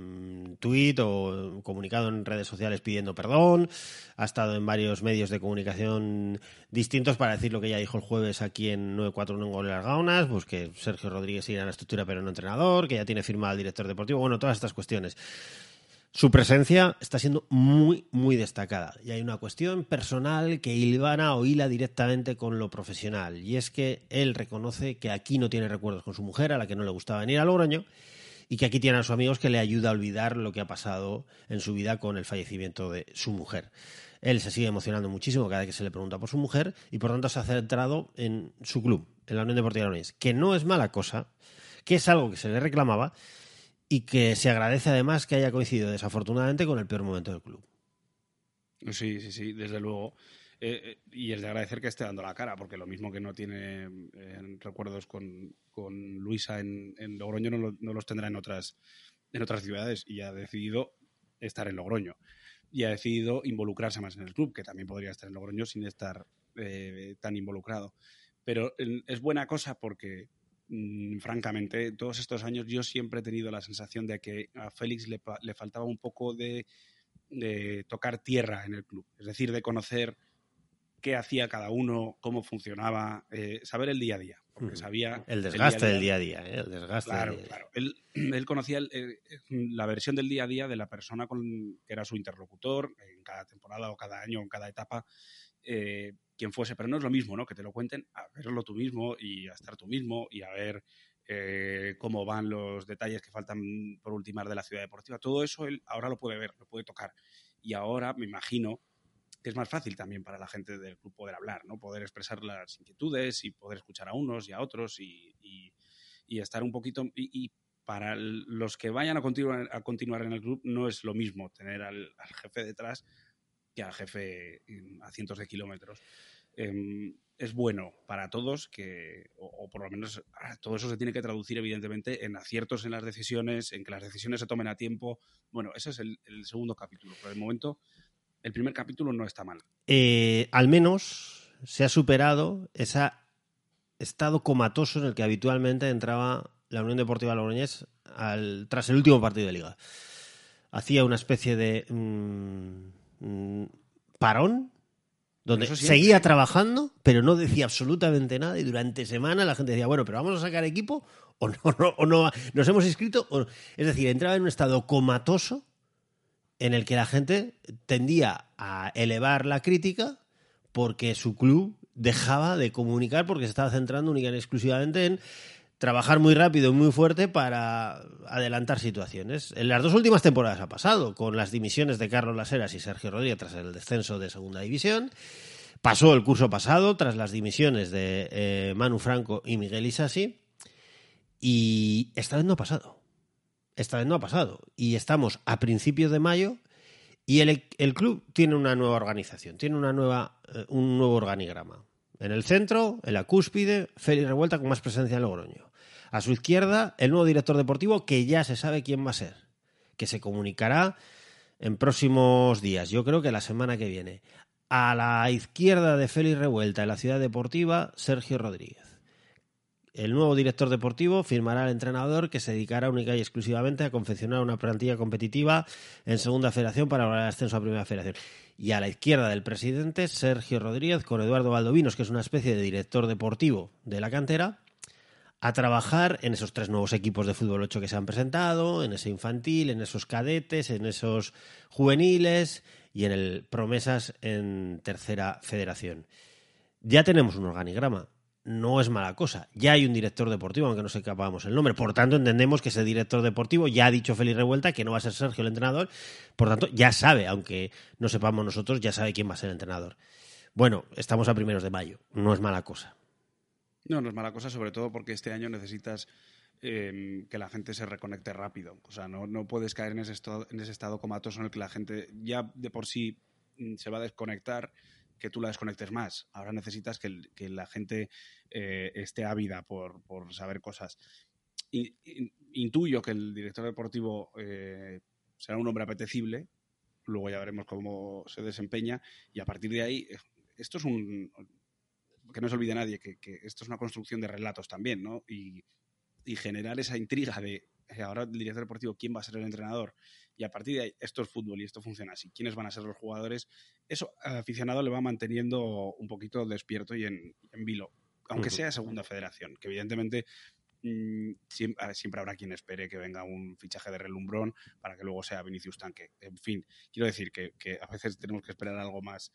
Speaker 1: tuit o comunicado en redes sociales pidiendo perdón, ha estado en varios medios de comunicación distintos para decir lo que ya dijo el jueves aquí en 941 en Gol las Gaunas, pues que Sergio Rodríguez irá a la estructura pero no entrenador, que ya tiene firmado al director deportivo, bueno, todas estas cuestiones. Su presencia está siendo muy, muy destacada. Y hay una cuestión personal que hilvana o hila directamente con lo profesional. Y es que él reconoce que aquí no tiene recuerdos con su mujer, a la que no le gustaba venir a Logroño, y que aquí tiene a sus amigos que le ayuda a olvidar lo que ha pasado en su vida con el fallecimiento de su mujer. Él se sigue emocionando muchísimo cada vez que se le pregunta por su mujer y por tanto se ha centrado en su club, en la Unión Deportiva Logroñés, que no es mala cosa, que es algo que se le reclamaba, y que se agradece además que haya coincidido desafortunadamente con el peor momento del club.
Speaker 2: Sí, sí, sí, desde luego. Eh, eh, y es de agradecer que esté dando la cara, porque lo mismo que no tiene eh, recuerdos con, Luisa en, Logroño, no, los tendrá en otras, en otras ciudades y ha decidido estar en Logroño. Y ha decidido involucrarse más en el club, que también podría estar en Logroño sin estar tan involucrado. Pero es buena cosa porque Mm, francamente, todos estos años yo siempre he tenido la sensación de que a Félix le, faltaba un poco de, tocar tierra en el club, es decir, de conocer qué hacía cada uno, cómo funcionaba, eh, saber el día a día. Porque sabía
Speaker 1: el desgaste del día a día, ¿eh? el desgaste.
Speaker 2: Claro, claro. Él, conocía la versión del día a día de la persona con, que era su interlocutor en cada temporada o cada año o en cada etapa. Eh, quien fuese, pero no es lo mismo, ¿no? Que te lo cuenten a verlo tú mismo y a estar tú mismo y a ver eh, cómo van los detalles que faltan por ultimar de la ciudad deportiva. Todo eso él ahora lo puede ver, lo puede tocar. Y ahora me imagino que es más fácil también para la gente del club poder hablar, ¿no? Poder expresar las inquietudes y poder escuchar a unos y a otros y, estar un poquito... Y, para los que vayan a continuar, a continuar en el club no es lo mismo tener al jefe detrás que al jefe a cientos de kilómetros. Em, es bueno para todos que, o, por lo menos ah, todo eso se tiene que traducir evidentemente en aciertos en las decisiones, en que las decisiones se tomen a tiempo. Bueno, ese es el, segundo capítulo. Por el momento, el primer capítulo no está mal.
Speaker 1: Eh, al menos se ha superado ese estado comatoso en el que habitualmente entraba la Unión Deportiva Logroñés al, tras el último partido de liga. Hacía una especie de... Mm, Mm, parón donde seguía trabajando, pero no decía absolutamente nada y durante semana la gente decía, bueno, pero vamos a sacar equipo o no, o no nos hemos inscrito. Es decir, entraba en un estado comatoso en el que la gente tendía a elevar la crítica porque su club dejaba de comunicar porque se estaba centrando única y exclusivamente en trabajar muy rápido y muy fuerte para adelantar situaciones. En las dos últimas temporadas ha pasado, con las dimisiones de Carlos Laseras y Sergio Rodríguez tras el descenso de Segunda División. Pasó el curso pasado tras las dimisiones de eh, Manu Franco y Miguel Isasi. Y esta vez no ha pasado. Esta vez no ha pasado. Y estamos a principios de mayo y el, el club tiene una nueva organización, tiene una nueva, eh, un nuevo organigrama. En el centro, en la cúspide, Félix Revuelta con más presencia en Logroño. A su izquierda, el nuevo director deportivo, que ya se sabe quién va a ser, que se comunicará en próximos días, yo creo que la semana que viene. A la izquierda de Félix Revuelta, en la ciudad deportiva, Sergio Rodríguez. El nuevo director deportivo firmará al entrenador que se dedicará única y exclusivamente a confeccionar una plantilla competitiva en Segunda Federación para lograr el ascenso a Primera Federación. Y a la izquierda del presidente, Sergio Rodríguez, con Eduardo Valdovinos, que es una especie de director deportivo de la cantera, a trabajar en esos tres nuevos equipos de fútbol 8 que se han presentado, en ese infantil, en esos cadetes, en esos juveniles y en el promesas en tercera federación. Ya tenemos un organigrama, no es mala cosa. Ya hay un director deportivo, aunque no sepamos el nombre. Por tanto, entendemos que ese director deportivo ya ha dicho Félix Revuelta que no va a ser Sergio el entrenador. Por tanto, ya sabe, aunque no sepamos nosotros, ya sabe quién va a ser el entrenador. Bueno, estamos a primeros de mayo, no es mala cosa.
Speaker 2: No, no es mala cosa, sobre todo porque este año necesitas em, que la gente se reconecte rápido. O sea, no, no puedes caer en ese, estado, en ese estado comatoso en el que la gente ya de por sí mm, se va a desconectar, que tú la desconectes más. Ahora necesitas que, la gente eh, esté ávida por, saber cosas. intuyo que el director deportivo eh, será un hombre apetecible, luego ya veremos cómo se desempeña, y a partir de ahí, esto es un que no se olvide nadie que, que esto es una construcción de relatos también, ¿no? Y, y generar esa intriga de eh, ahora el director deportivo, quién va a ser el entrenador, y a partir de ahí, esto es fútbol y esto funciona así, quiénes van a ser los jugadores, eso al aficionado le va manteniendo un poquito despierto y en, en vilo, aunque sea segunda federación, que evidentemente mm, siempre habrá quien espere que venga un fichaje de relumbrón para que luego sea Vinicius Tanque. En fin, quiero decir que, que a veces tenemos que esperar algo más,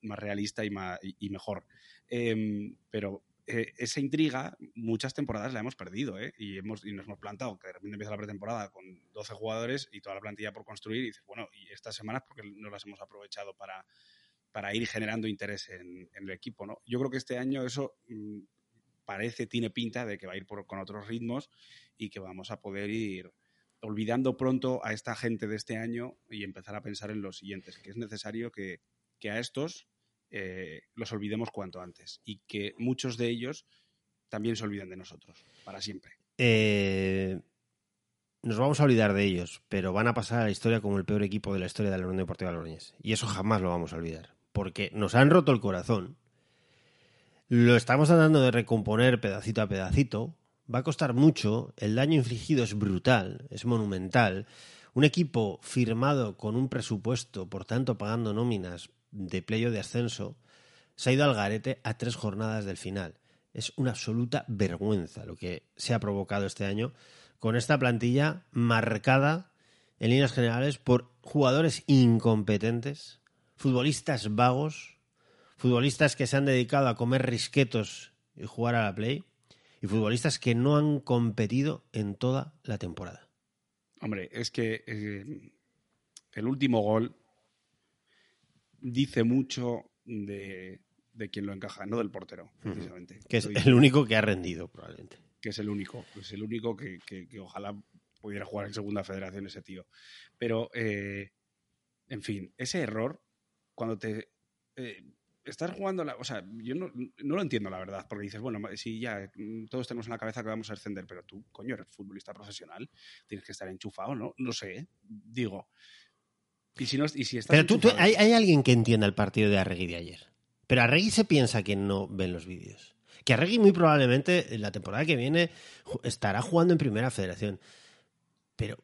Speaker 2: más realista y, más, y, y mejor. Em, pero eh, esa intriga muchas temporadas la hemos perdido ¿eh? y, hemos, y nos hemos plantado que de repente empieza la pretemporada con 12 jugadores y toda la plantilla por construir y dices, bueno, y estas semanas porque no las hemos aprovechado para, para ir generando interés en, en el equipo. ¿no? Yo creo que este año eso mm, parece, tiene pinta de que va a ir por, con otros ritmos y que vamos a poder ir olvidando pronto a esta gente de este año y empezar a pensar en los siguientes, que es necesario que, que a estos eh, los olvidemos cuanto antes y que muchos de ellos también se olviden de nosotros, para siempre.
Speaker 1: Eh, nos vamos a olvidar de ellos, pero van a pasar a la historia como el peor equipo de la historia de la Unión Deportiva Logroñés. Y eso jamás lo vamos a olvidar, porque nos han roto el corazón. Lo estamos tratando de recomponer pedacito a pedacito. Va a costar mucho, el daño infligido es brutal, es monumental. Un equipo firmado con un presupuesto, por tanto pagando nóminas de playo de ascenso, se ha ido al garete a tres jornadas del final. Es una absoluta vergüenza lo que se ha provocado este año con esta plantilla marcada en líneas generales por jugadores incompetentes, futbolistas vagos, futbolistas que se han dedicado a comer risquetos y jugar a la play, y futbolistas que no han competido en toda la temporada.
Speaker 2: Hombre, es que eh, el último gol dice mucho de, de quien lo encaja, no del portero, precisamente.
Speaker 1: Que es el único que ha rendido, probablemente.
Speaker 2: que es el único, es el único que, que- que ojalá pudiera jugar en segunda federación ese tío. Pero, eh, en fin, ese error, cuando te eh, estás jugando, la, o sea, yo no, no lo entiendo la verdad, porque dices, bueno, si ya todos tenemos en la cabeza que vamos a ascender, pero tú, coño, eres futbolista profesional, tienes que estar enchufado, ¿no? No sé, ¿eh? digo. Y si, no, y si estás
Speaker 1: Pero tú, hay, hay alguien que entienda el partido de Arregui de ayer. Pero Arregui se piensa que no ven los vídeos. Que Arregui muy probablemente en la temporada que viene estará jugando en primera federación. Pero.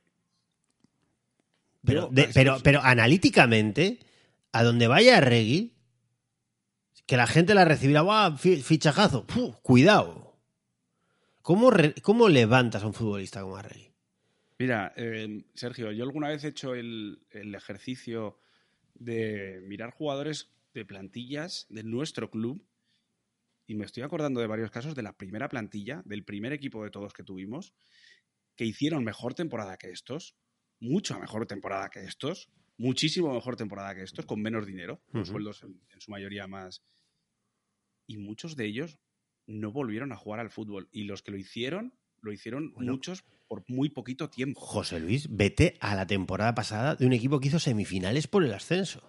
Speaker 1: Pero, de- pero, pero analíticamente, a donde vaya Arregui, que la gente la recibirá, ¡guau! fi- Fichajazo. Cuidado. ¿Cómo, re- ¿Cómo levantas a un futbolista como Arregui?
Speaker 2: Mira, eh, Sergio, yo alguna vez he hecho el, el ejercicio de mirar jugadores de plantillas de nuestro club y me estoy acordando de varios casos de la primera plantilla, del primer equipo de todos que tuvimos, que hicieron mejor temporada que estos, mucho mejor temporada que estos, muchísimo mejor temporada que estos, con menos dinero, con sueldos en, en su mayoría más. Y muchos de ellos no volvieron a jugar al fútbol. Y los que lo hicieron, lo hicieron
Speaker 1: Bueno.
Speaker 2: muchos por muy poquito tiempo.
Speaker 1: José Luis, vete a la temporada pasada de un equipo que hizo semifinales por el ascenso.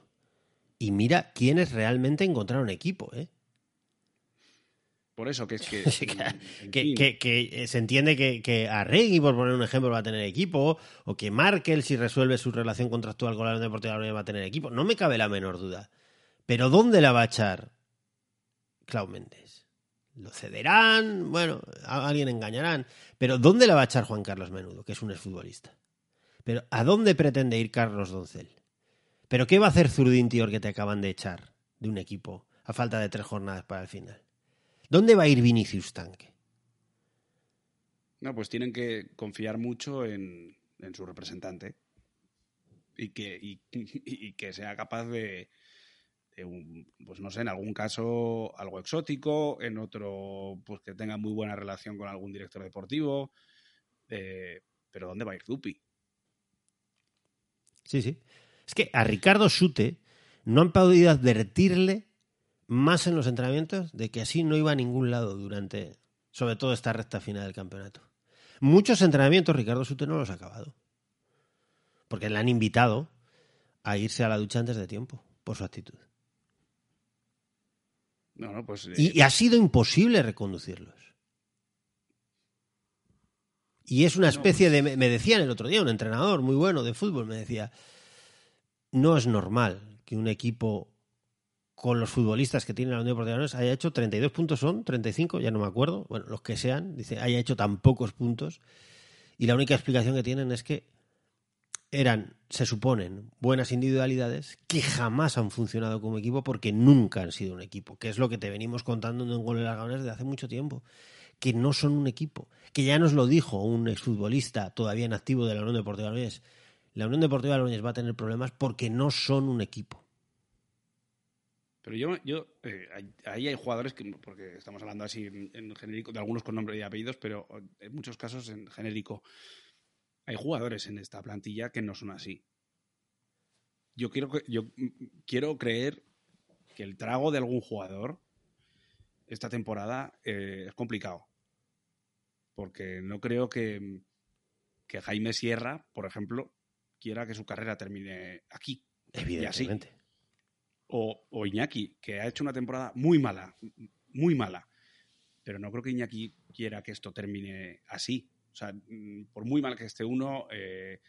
Speaker 1: Y mira quiénes realmente encontraron equipo, ¿eh?
Speaker 2: Por eso que es que.
Speaker 1: Eh, se entiende que, que Arregui, por poner un ejemplo, va a tener equipo, o que Markel, si resuelve su relación contractual con la Unión Deportiva de la Unión, va a tener equipo. No me cabe la menor duda. Pero ¿dónde la va a echar Clau Méndez? Lo cederán, bueno, a alguien engañarán. Pero ¿dónde la va a echar Juan Carlos Menudo, que es un exfutbolista? Pero ¿a dónde pretende ir Carlos Doncel? ¿Pero qué va a hacer Zurdín Tior que te acaban de echar de un equipo a falta de tres jornadas para el final? ¿Dónde va a ir Vinicius Tanque?
Speaker 2: No, pues tienen que confiar mucho en, en su representante y que, y, que sea capaz de pues no sé, en algún caso algo exótico, en otro, pues que tenga muy buena relación con algún director deportivo. eh, pero ¿dónde va a ir Dupi?
Speaker 1: Sí, sí. Es que a Ricardo Sute no han podido advertirle más en los entrenamientos de que así no iba a ningún lado durante, sobre todo esta recta final del campeonato. Muchos entrenamientos Ricardo Sute no los ha acabado. Porque le han invitado a irse a la ducha antes de tiempo por su actitud.
Speaker 2: No, no, pues. eh,
Speaker 1: Y, y ha sido imposible reconducirlos. Y es una especie de... Me decían el otro día, un entrenador muy bueno de fútbol, me decía, no es normal que un equipo con los futbolistas que tiene la Unión Deportiva Leganés, haya hecho 32 puntos, son 35, ya no me acuerdo, bueno, los que sean, dice, haya hecho tan pocos puntos. Y la única explicación que tienen es que eran, se suponen, buenas individualidades que jamás han funcionado como equipo porque nunca han sido un equipo, que es lo que te venimos contando en Gol de las Ganas desde hace mucho tiempo, que no son un equipo, que ya nos lo dijo un exfutbolista todavía en activo de la Unión Deportiva Logroñés. La Unión Deportiva Logroñés va a tener problemas porque no son un equipo.
Speaker 2: Pero yo, yo eh, ahí hay jugadores que, porque estamos hablando así en, en genérico, de algunos con nombre y apellidos, pero en muchos casos en genérico hay jugadores en esta plantilla que no son así. Yo quiero, yo quiero creer que el trago de algún jugador esta temporada eh, es complicado. Porque no creo que, que, Jaime Sierra, por ejemplo, quiera que su carrera termine aquí.
Speaker 1: Evidentemente.
Speaker 2: O, o Iñaki, que ha hecho una temporada muy mala, muy mala. Pero no creo que Iñaki quiera que esto termine así. Sea, mm, por muy mal que esté uno, eh,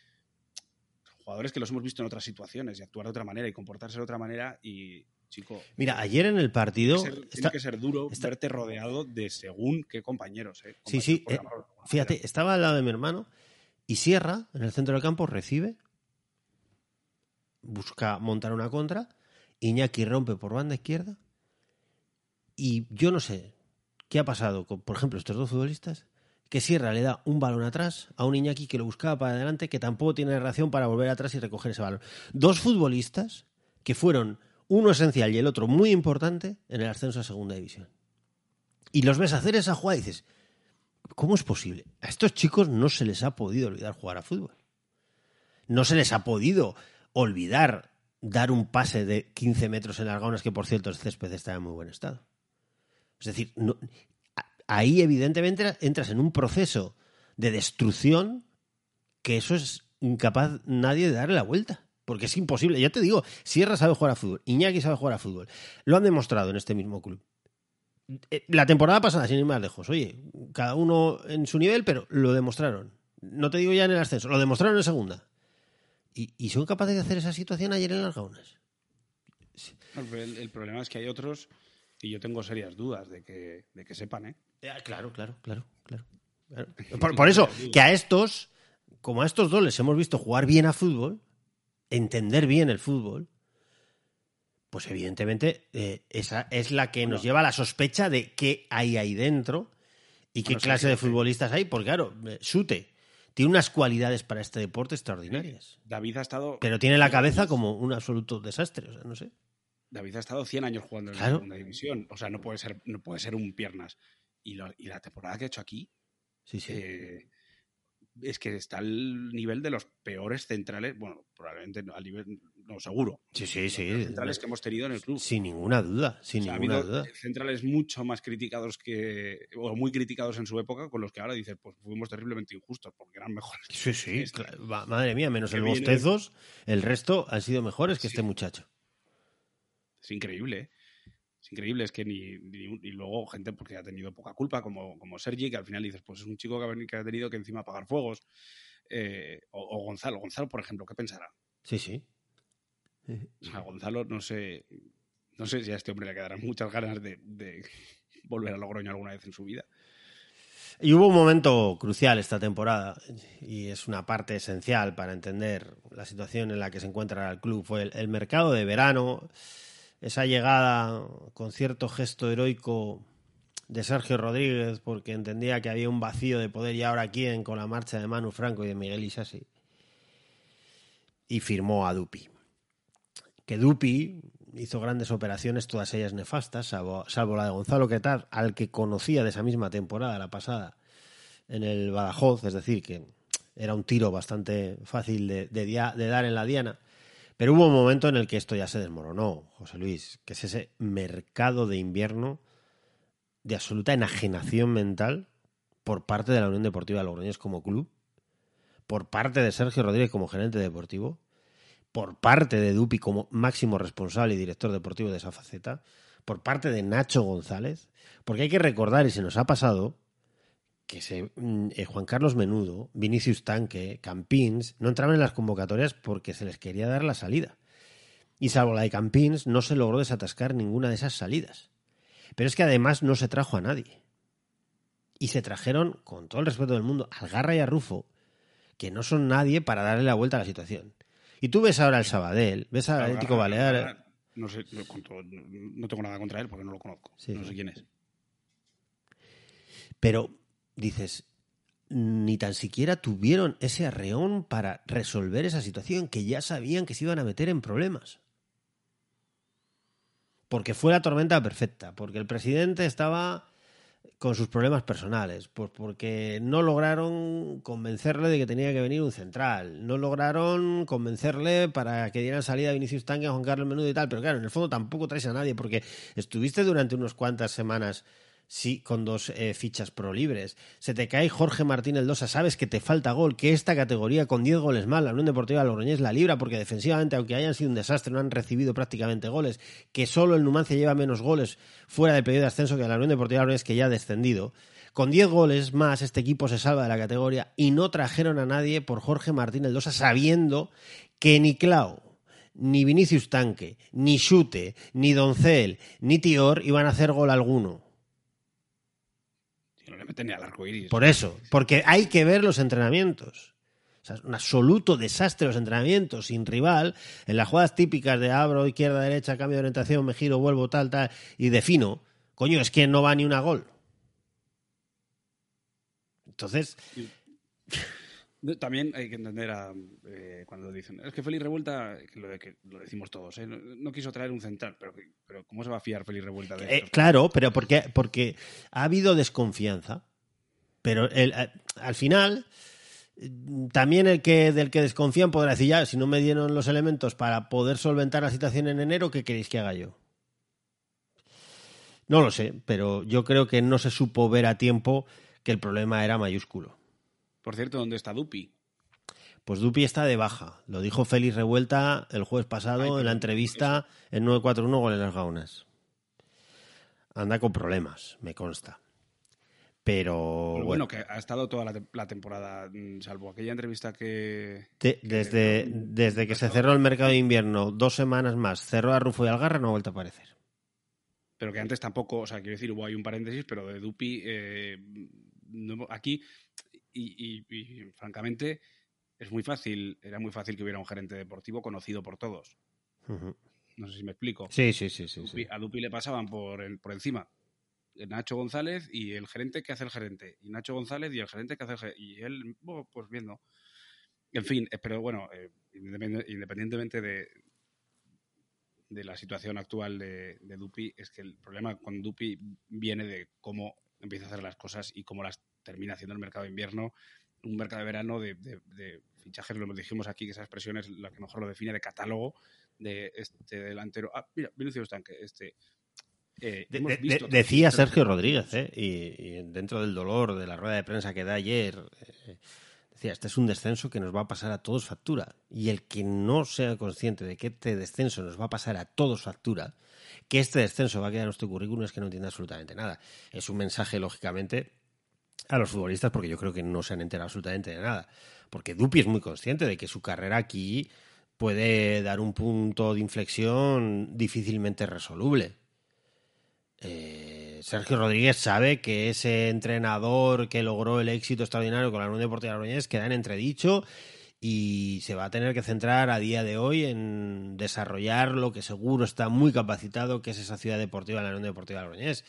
Speaker 2: jugadores que los hemos visto en otras situaciones y actuar de otra manera y comportarse de otra manera y, chico...
Speaker 1: Mira, ayer en el partido...
Speaker 2: Tiene que ser, tiene que ser duro está, verte rodeado de según qué compañeros. Eh,
Speaker 1: sí, sí. Eh, fíjate, estaba al lado de mi hermano y Sierra, en el centro del campo, recibe, busca montar una contra, Iñaki rompe por banda izquierda y yo no sé qué ha pasado con, por ejemplo, estos dos futbolistas que Sierra le da un balón atrás a un Iñaki que lo buscaba para adelante, que tampoco tiene reacción para volver atrás y recoger ese balón. Dos futbolistas que fueron uno esencial y el otro muy importante en el ascenso a segunda división. Y los ves hacer esa jugada y dices, ¿cómo es posible? A estos chicos no se les ha podido olvidar jugar a fútbol. No se les ha podido olvidar dar un pase de 15 metros en las gaunas, que por cierto el césped está en muy buen estado. Es decir, no, ahí evidentemente entras en un proceso de destrucción que eso es incapaz nadie de darle la vuelta. Porque es imposible. Ya te digo, Sierra sabe jugar a fútbol, Iñaki sabe jugar a fútbol. Lo han demostrado en este mismo club. Eh, la temporada pasada, sin ir más lejos, oye, cada uno en su nivel, pero lo demostraron. No te digo ya en el ascenso, lo demostraron en segunda. Y, son capaces de hacer esa situación ayer en las gaunas.
Speaker 2: El, el problema es que hay otros y yo tengo serias dudas de que, de que sepan, ¿eh?
Speaker 1: Claro, claro, claro, claro. claro. Por, por, eso, que a estos, como a estos dos les hemos visto jugar bien a fútbol, entender bien el fútbol, pues evidentemente eh, esa es la que nos lleva a la sospecha de qué hay ahí dentro y qué bueno, clase de futbolistas hay. Porque claro, Sute tiene unas cualidades para este deporte extraordinarias.
Speaker 2: David ha estado...
Speaker 1: Pero tiene la cabeza como un absoluto desastre, o sea, no sé.
Speaker 2: David ha estado 100 años jugando en claro. la segunda división. O sea, no puede ser, no puede ser un piernas. Y, lo, y la temporada que ha hecho aquí
Speaker 1: sí, sí.
Speaker 2: Eh, es que está al nivel de los peores centrales. Bueno, probablemente al nivel, no, seguro.
Speaker 1: Sí, sí, sí.
Speaker 2: Centrales que hemos tenido en el club.
Speaker 1: Sin ninguna duda, sin o sea, ninguna
Speaker 2: ha habido
Speaker 1: duda.
Speaker 2: centrales mucho más criticados que. o muy criticados en su época, con los que ahora dices, pues fuimos terriblemente injustos porque eran mejores.
Speaker 1: Sí, sí. Este. Claro. Madre mía, menos el Bostezos, el resto han sido mejores que sí. este muchacho.
Speaker 2: Es increíble, ¿eh? Es increíble, es que ni, ni, Y luego gente porque ha tenido poca culpa, como, como Sergi, que al final dices, pues es un chico que ha, que ha tenido que encima apagar fuegos. Eh, o, o, Gonzalo. Gonzalo, por ejemplo, ¿qué pensará?
Speaker 1: Sí, sí.
Speaker 2: O sea, Gonzalo, no sé. No sé si a este hombre le quedarán muchas ganas de, de volver a Logroño alguna vez en su vida.
Speaker 1: Y hubo un momento crucial esta temporada, y es una parte esencial para entender la situación en la que se encuentra el club. Fue el, el mercado de verano, esa llegada con cierto gesto heroico de Sergio Rodríguez, porque entendía que había un vacío de poder y ahora quién con la marcha de Manu Franco y de Miguel Isasi. Y firmó a Dupi. Que Dupi hizo grandes operaciones, todas ellas nefastas, salvo, la de Gonzalo Quetar, al que conocía de esa misma temporada, la pasada, en el Badajoz, es decir, que era un tiro bastante fácil de dar en la diana. Pero hubo un momento en el que esto ya se desmoronó, José Luis, que es ese mercado de invierno de absoluta enajenación mental por parte de la Unión Deportiva de Logroñés como club, por parte de Sergio Rodríguez como gerente deportivo, por parte de Dupi como máximo responsable y director deportivo de esa faceta, por parte de Nacho González, porque hay que recordar, y se nos ha pasado, que se, eh, Juan Carlos Menudo, Vinicius Tanque, Campins, no entraban en las convocatorias porque se les quería dar la salida. Y salvo la de Campins, no se logró desatascar ninguna de esas salidas. Pero es que además no se trajo a nadie. Y se trajeron, con todo el respeto del mundo, al Garra y a Rufo, que no son nadie para darle la vuelta a la situación. Y tú ves ahora al Sabadell, ves al Atlético
Speaker 2: Garra-
Speaker 1: Balear.
Speaker 2: Garra, No sé, no, tengo nada contra él porque no lo conozco.
Speaker 1: Sí,
Speaker 2: no sé quién es.
Speaker 1: Pero dices, ni tan siquiera tuvieron ese arreón para resolver esa situación que ya sabían que se iban a meter en problemas. Porque fue la tormenta perfecta, porque el presidente estaba con sus problemas personales, pues porque no lograron convencerle de que tenía que venir un central, no lograron convencerle para que dieran salida a Vinicius Tanque, a Juan Carlos Menudo y tal, pero claro, en el fondo tampoco traes a nadie, porque estuviste durante unas cuantas semanas sí, con dos eh, fichas pro libres. Se te cae Jorge Martín el Dosa, sabes que te falta gol, que esta categoría con 10 goles más, la Unión Deportiva Logroñés la libra, porque defensivamente, aunque hayan sido un desastre, no han recibido prácticamente goles, que solo el Numancia lleva menos goles fuera del periodo de ascenso que la Unión Deportiva Logroñés, que ya ha descendido. Con 10 goles más, este equipo se salva de la categoría y no trajeron a nadie por Jorge Martín el Dosa, sabiendo que ni Clau, ni Vinicius Tanque, ni Chute, ni Doncel, ni Tior iban a hacer gol alguno.
Speaker 2: Le meten al arco iris.
Speaker 1: Por eso, porque hay que ver los entrenamientos. O sea, un absoluto desastre los entrenamientos, sin rival, en las jugadas típicas de abro, izquierda, derecha, cambio de orientación, me giro, vuelvo, tal, tal, y defino. Coño, es que no va ni una gol. Entonces,
Speaker 2: También hay que entender a, eh, cuando dicen, es que Félix Revuelta, que lo, de que lo decimos todos, ¿eh? no, no quiso traer un central, pero, pero ¿cómo se va a fiar Félix Revuelta de
Speaker 1: eh, claro, pero porque, porque ha habido desconfianza. Pero el- al final, también el que del que desconfían podrá decir, ya, si no me dieron los elementos para poder solventar la situación en enero, ¿qué queréis que haga yo? No lo sé, pero yo creo que no se supo ver a tiempo que el problema era mayúsculo.
Speaker 2: Por cierto, ¿dónde está Dupi?
Speaker 1: Pues Dupi está de baja. Lo dijo Félix Revuelta el jueves
Speaker 2: Ay,
Speaker 1: pasado en la entrevista en 941 con las Gaunas. Anda con problemas, me consta. Pero,
Speaker 2: Pero
Speaker 1: bueno,
Speaker 2: bueno, que ha estado toda la, te- la temporada, mm, salvo aquella entrevista que...
Speaker 1: te- desde, desde que se cerró el mercado de invierno, dos semanas más, cerró a Rufo y Algarra, no ha vuelto a aparecer.
Speaker 2: Pero que antes tampoco, o sea, quiero decir, hubo ahí un paréntesis, pero de Dupi, eh, no- aquí, y, y- y, francamente, es muy fácil, era muy fácil que hubiera un gerente deportivo conocido por todos. No sé si me explico.
Speaker 1: Sí, sí, sí, sí.
Speaker 2: Dupi-
Speaker 1: sí.
Speaker 2: A Dupi le pasaban por, el- por encima Nacho González y el gerente que hace el gerente. Y Nacho González y el gerente que hace el gerente. Y él, bueno, pues viendo. En fin, eh, pero bueno, eh, independ- independientemente de, de la situación actual de, de Dupi, es que el problema con Dupi viene de cómo empieza a hacer las cosas y cómo las termina haciendo el mercado de invierno. Un mercado de verano de, de- de fichajes, lo dijimos aquí, que esa expresión es la que mejor lo define, de catálogo de este delantero. Ah, mira, Vinicius Tanque, este. eh,
Speaker 1: De-
Speaker 2: visto
Speaker 1: decía Sergio Rodríguez, ¿eh? y, y dentro del dolor de la rueda de prensa que da ayer, eh, decía, este es un descenso que nos va a pasar a todos factura. Y el que no sea consciente de que este descenso nos va a pasar a todos factura, que este descenso va a quedar en nuestro currículum, es que no entiende absolutamente nada. Es un mensaje, lógicamente, a los futbolistas porque yo creo que no se han enterado absolutamente de nada. Porque Dupi es muy consciente de que su carrera aquí puede dar un punto de inflexión difícilmente resoluble. Eh, Sergio Rodríguez sabe que ese entrenador que logró el éxito extraordinario con la Unión Deportiva Logroñés queda en entredicho y se va a tener que centrar a día de hoy en desarrollar lo que seguro está muy capacitado, que es esa ciudad deportiva, la Unión Deportiva Logroñés.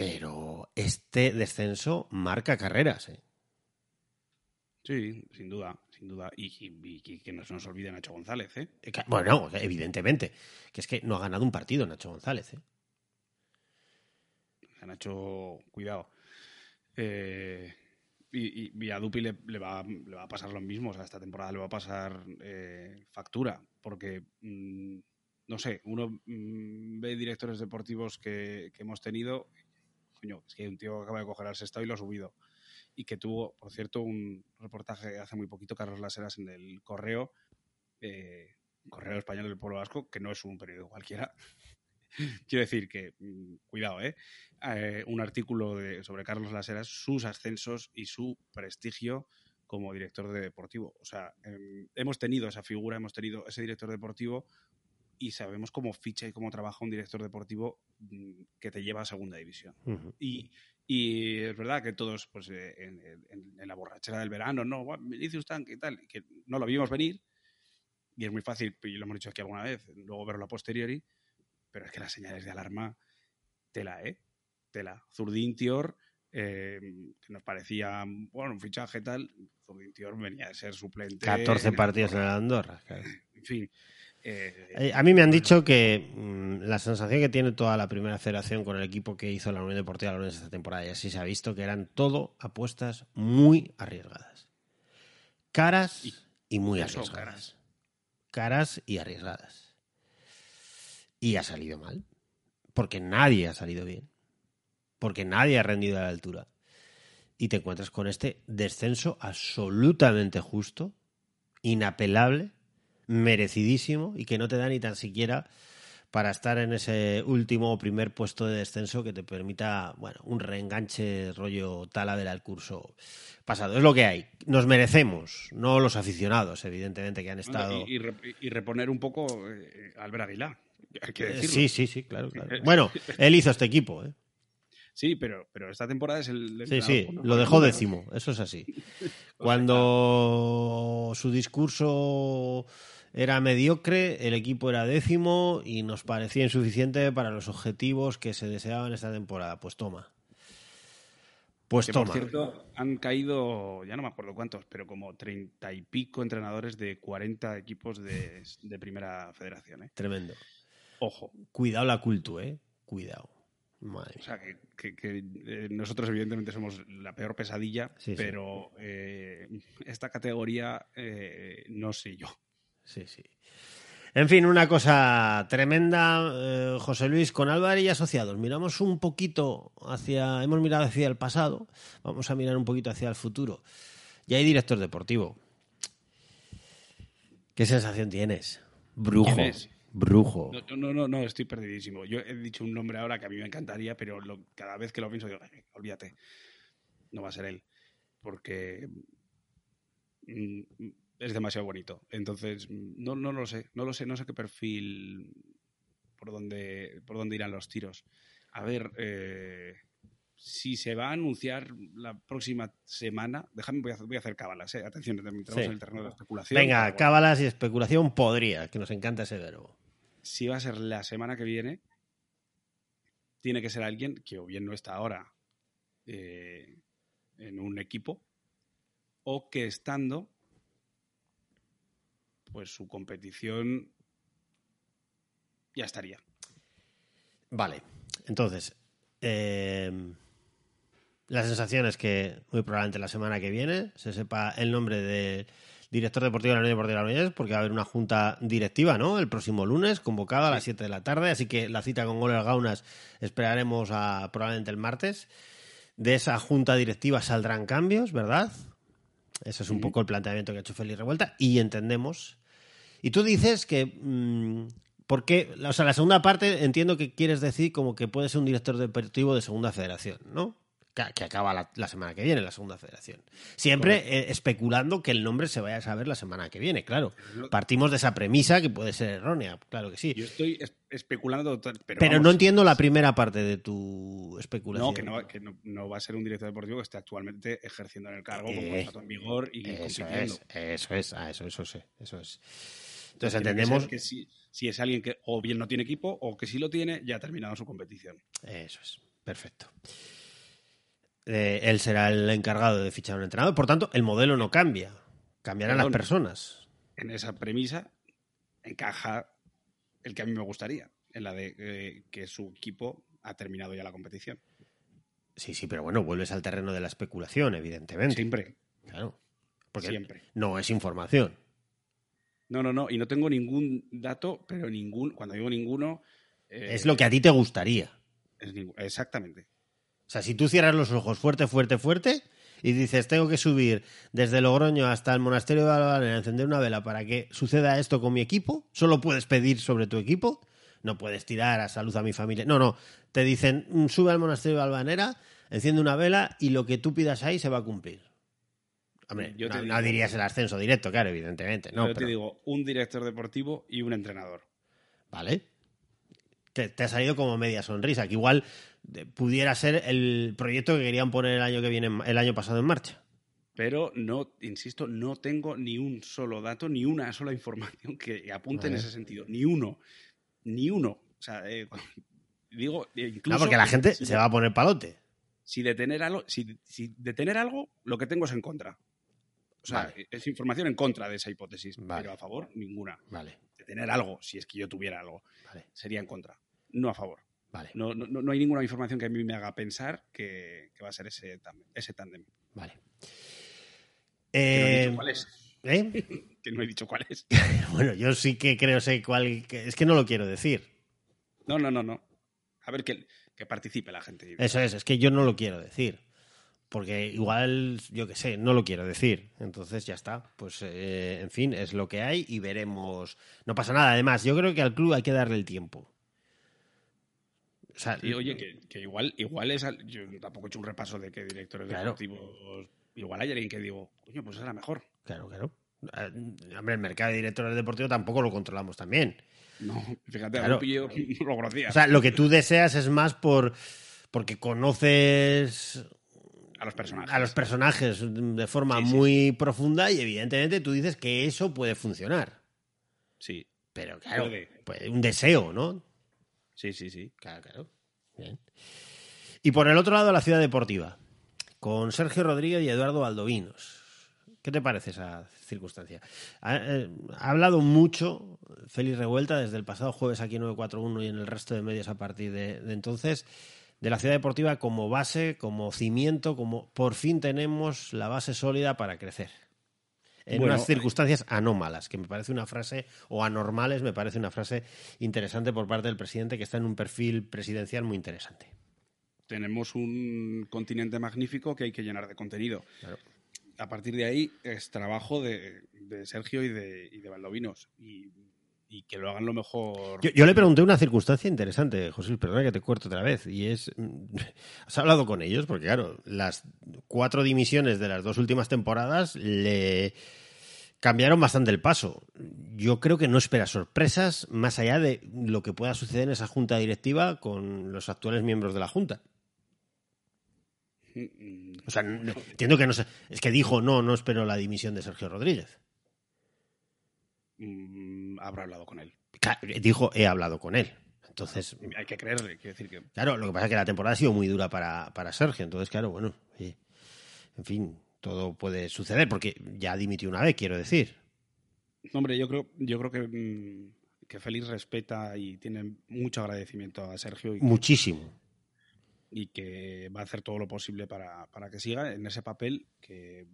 Speaker 1: Pero este descenso marca carreras. ¿eh?
Speaker 2: Sí, sin duda, sin duda. Y, y- y que no se nos olvide Nacho González, ¿eh?
Speaker 1: Bueno, evidentemente. Que es que no ha ganado un partido Nacho González. ¿eh?
Speaker 2: Nacho, cuidado. Eh, y, y- a Dupi le, le va, le va a pasar lo mismo. O sea, esta temporada le va a pasar eh, factura. Porque, mm, no sé, uno mm, ve directores deportivos que, que hemos tenido. Es que hay un tío que acaba de coger al sexto y lo ha subido. Y que tuvo, por cierto, un reportaje hace muy poquito, Carlos Laseras, en el Correo, eh, Correo Español del Pueblo Vasco, que no es un periódico cualquiera. Quiero decir que, mm, cuidado, ¿eh? Eh, un artículo sobre Carlos Laseras, sus ascensos y su prestigio como director de deportivo. O sea, em, hemos tenido esa figura, hemos tenido ese director deportivo y sabemos cómo ficha y cómo trabaja un director deportivo mm, que te lleva a segunda división.
Speaker 1: Ujú.
Speaker 2: Y, y es verdad que todos, pues eh, en, en- en la borrachera del verano, no, "Buah, me dice usted y tal, que no lo vimos venir. Y es muy fácil, y lo hemos dicho aquí alguna vez, luego verlo a posteriori, pero es que las señales de alarma, tela, ¿eh? Tela. Zurdintior, eh, que nos parecía, bueno, un fichaje tal, Zurdintior venía de ser suplente.
Speaker 1: 14
Speaker 2: en el
Speaker 1: partidos en
Speaker 2: Andorra.
Speaker 1: el Andorra.
Speaker 2: En fin. Eh,
Speaker 1: A mí me han dicho que mm, la sensación que tiene toda la primera federación con el equipo que hizo la Unión Deportiva Lorenz esta temporada, y así se ha visto, que eran todo apuestas muy arriesgadas. Caras
Speaker 2: Y-
Speaker 1: y muy arriesgadas.
Speaker 2: caras.
Speaker 1: Caras y arriesgadas. Y ha salido mal. Porque nadie ha salido bien. Porque nadie ha rendido a la altura. Y te encuentras con este descenso absolutamente justo, inapelable, merecidísimo y que no te da ni tan siquiera para estar en ese último o primer puesto de descenso que te permita, bueno, un reenganche rollo Talavera al curso pasado. Es lo que hay. Nos merecemos, no los aficionados, evidentemente, que han estado...
Speaker 2: y, y re- y reponer un poco eh, Albert Aguilar. Hay que decirlo.
Speaker 1: Sí, sí, sí, claro, claro. Bueno, él hizo este equipo, ¿eh?
Speaker 2: Sí, pero, pero esta temporada es el. el
Speaker 1: Sí, sí, lo dejó décimo, eso es así. Cuando su discurso era mediocre, el equipo era décimo y nos parecía insuficiente para los objetivos que se deseaban esta temporada. Pues toma. Pues
Speaker 2: Que,
Speaker 1: toma.
Speaker 2: por cierto, han caído, ya no me acuerdo cuántos, pero como treinta y pico entrenadores de 40 equipos de, de primera federación. ¿eh?
Speaker 1: Tremendo.
Speaker 2: Ojo.
Speaker 1: Cuidado la cultu, ¿eh? Cuidado. Madre
Speaker 2: O sea, que, que- que, eh, nosotros evidentemente somos la peor pesadilla,
Speaker 1: Sí, sí.
Speaker 2: pero eh, esta categoría eh, no sé yo.
Speaker 1: Sí, sí. En fin, una cosa tremenda, eh, José Luis, con Álvarez y asociados. Miramos un poquito hacia, hemos mirado hacia el pasado, vamos a mirar un poquito hacia el futuro. Ya hay director deportivo. ¿Qué sensación tienes? Brujo. Brujo.
Speaker 2: No, no, no, no, estoy perdidísimo. Yo he dicho un nombre ahora que a mí me encantaría, pero lo- cada vez que lo pienso digo, "Ay, olvídate, no va a ser él, porque mm, es demasiado bonito. Entonces, no, no lo sé, no lo sé, no sé qué perfil, por dónde, por dónde irán los tiros. A ver, eh, si se va a anunciar la próxima semana, déjame, voy a, hacer- voy a hacer cábalas, eh. atención, entramos
Speaker 1: Sí.
Speaker 2: en el terreno de la especulación.
Speaker 1: Venga,
Speaker 2: bueno.
Speaker 1: cábalas y especulación podría, que nos encanta ese verbo.
Speaker 2: si va a ser la semana que viene, tiene que ser alguien que o bien no está ahora eh, en un equipo, o que estando, pues su competición ya estaría.
Speaker 1: Vale, entonces, eh, la sensación es que muy probablemente la semana que viene se sepa el nombre del director deportivo de la Unión Deportiva de la Unión, porque va a haber una junta directiva, ¿no? El próximo lunes, convocada a las 7 de la tarde, así que la cita con Goles Gaunas esperaremos a probablemente el martes. De esa junta directiva saldrán cambios, ¿verdad? Ese es un poco el planteamiento que ha hecho Félix Revuelta y entendemos. Y tú dices que mm, ¿Por qué? O sea, la segunda parte entiendo que quieres decir como que puede ser un director deportivo de segunda federación, ¿no? Que, que acaba la, la semana que viene la segunda federación. Siempre eh, especulando que el nombre se vaya a saber la semana que viene, claro. Partimos de esa premisa que puede ser errónea, claro que sí.
Speaker 2: Yo estoy es- especulando, pero,
Speaker 1: Pero
Speaker 2: vamos,
Speaker 1: no entiendo la primera parte de tu especulación.
Speaker 2: No, que, no, que no, no va a ser un director deportivo que esté actualmente ejerciendo en el cargo con
Speaker 1: Eh,
Speaker 2: contrato en vigor y
Speaker 1: Eso es, eso es, ah, eso, eso sé, eso es.
Speaker 2: Entonces que
Speaker 1: entendemos.
Speaker 2: que si, si es alguien que o bien no tiene equipo o que si lo tiene ya ha terminado su competición.
Speaker 1: Eso es, perfecto. Eh, él será el encargado de fichar un entrenador, por tanto, el modelo no cambia. Cambiarán
Speaker 2: Perdón.
Speaker 1: las personas.
Speaker 2: En esa premisa encaja el que a mí me gustaría, en la de eh, que su equipo ha terminado ya la competición.
Speaker 1: Sí, sí, pero bueno, vuelves al terreno de la especulación, evidentemente.
Speaker 2: Siempre,
Speaker 1: Claro. Porque
Speaker 2: siempre.
Speaker 1: no es información.
Speaker 2: No, no, no. Y no tengo ningún dato, pero ningún. Cuando digo ninguno. eh,
Speaker 1: Es lo que a ti te gustaría.
Speaker 2: es exactamente.
Speaker 1: O sea, si tú cierras los ojos fuerte, fuerte, fuerte y dices, tengo que subir desde Logroño hasta el monasterio de Albanera a encender una vela para que suceda esto con mi equipo, solo puedes pedir sobre tu equipo, no puedes tirar a salud a mi familia. No, no, te dicen, "Mm, sube al monasterio de Albanera, enciende una vela y lo que tú pidas ahí se va a cumplir. Hombre,
Speaker 2: Yo te
Speaker 1: no,
Speaker 2: digo-
Speaker 1: no dirías el ascenso directo, claro, evidentemente. No,
Speaker 2: Yo te
Speaker 1: pero-
Speaker 2: digo, un director deportivo y un entrenador.
Speaker 1: Vale. Te, te ha salido como media sonrisa, que igual eh, pudiera ser el proyecto que querían poner el año que viene, en- el año pasado en marcha.
Speaker 2: Pero no, insisto, no tengo ni un solo dato, ni una sola información que apunte en ese sentido. Ni uno. Ni uno. O sea, eh, digo, eh, incluso.
Speaker 1: No, porque la gente
Speaker 2: si
Speaker 1: se va a poner palote.
Speaker 2: si de tener algo, si, si de tener algo, lo que tengo es en contra. O sea,
Speaker 1: Vale.
Speaker 2: es información en contra de esa hipótesis,
Speaker 1: Vale.
Speaker 2: pero a favor ninguna.
Speaker 1: Vale,
Speaker 2: De tener algo, si es que yo tuviera algo,
Speaker 1: vale,
Speaker 2: sería en contra, no a favor.
Speaker 1: vale,
Speaker 2: No, no, no hay ninguna información que a mí me haga pensar que, que va a ser ese tándem. Ese
Speaker 1: vale.
Speaker 2: Que no he
Speaker 1: Eh,
Speaker 2: dicho cuál es.
Speaker 1: ¿eh?
Speaker 2: Que no he dicho cuál es.
Speaker 1: Bueno, yo sí que creo sé cuál. que- Es que no lo quiero decir.
Speaker 2: No, no, no, no. A ver, que, que participe la gente.
Speaker 1: Eso es, es que yo no lo quiero decir. Porque igual, yo qué sé, no lo quiero decir. Entonces ya está. Pues, eh, en fin, es lo que hay y veremos. No pasa nada. Además, yo creo que al club hay que darle el tiempo. O sea,
Speaker 2: Sí, oye, que, que igual, igual es. al- Yo tampoco he hecho un repaso de qué directores
Speaker 1: Claro.
Speaker 2: deportivos. Igual hay alguien que digo, coño, pues era mejor.
Speaker 1: Claro, claro. Eh, Hombre, el mercado de directores deportivos tampoco lo controlamos también.
Speaker 2: No, fíjate,
Speaker 1: Claro.
Speaker 2: no lo conocía.
Speaker 1: O sea, lo que tú deseas es más por porque conoces
Speaker 2: a los personajes.
Speaker 1: a los personajes de forma
Speaker 2: Sí, sí,
Speaker 1: muy profunda y evidentemente tú dices que eso puede funcionar.
Speaker 2: Sí,
Speaker 1: Pero claro,
Speaker 2: Puede.
Speaker 1: un deseo, ¿no?
Speaker 2: sí, sí, sí.
Speaker 1: Claro, claro. Bien. Y por el otro lado, la ciudad deportiva, con Sergio Rodríguez y Eduardo Valdovinos. ¿Qué te parece esa circunstancia? Ha, eh, ha hablado mucho Félix Revuelta desde el pasado jueves aquí en 941 y en el resto de medios a partir de, de entonces de la ciudad deportiva como base, como cimiento, como por fin tenemos la base sólida para crecer. En
Speaker 2: Bueno,
Speaker 1: unas circunstancias anómalas, que me parece una frase, o anormales, me parece una frase interesante por parte del presidente que está en un perfil presidencial muy interesante.
Speaker 2: Tenemos un continente magnífico que hay que llenar de contenido.
Speaker 1: Claro.
Speaker 2: A partir de ahí es trabajo de, de Sergio y de, y de Valdovinos. Y, y que lo hagan lo mejor.
Speaker 1: Yo, yo le pregunté una circunstancia interesante, José, perdona que te corto otra vez, y es, mm, ¿has hablado con ellos? Porque claro, las cuatro dimisiones de las dos últimas temporadas le cambiaron bastante el paso. Yo creo que no espera sorpresas más allá de lo que pueda suceder en esa junta directiva con los actuales miembros de la junta.
Speaker 2: Mm,
Speaker 1: O sea, no- entiendo que no sé, es que dijo, no, no espero la dimisión de Sergio Rodríguez.
Speaker 2: Habrá hablado con él.
Speaker 1: Dijo, he hablado con él. Entonces,
Speaker 2: Hay que creerle, quiero decir que.
Speaker 1: Claro, lo que pasa es que la temporada ha sido muy dura para, para Sergio, entonces, claro, bueno, en fin, todo puede suceder, porque ya dimitió una vez, quiero decir.
Speaker 2: Hombre, yo creo, yo creo que, mm, que Félix respeta y tiene mucho agradecimiento a Sergio y,
Speaker 1: Muchísimo.
Speaker 2: y que va a hacer todo lo posible para, para que siga en ese papel que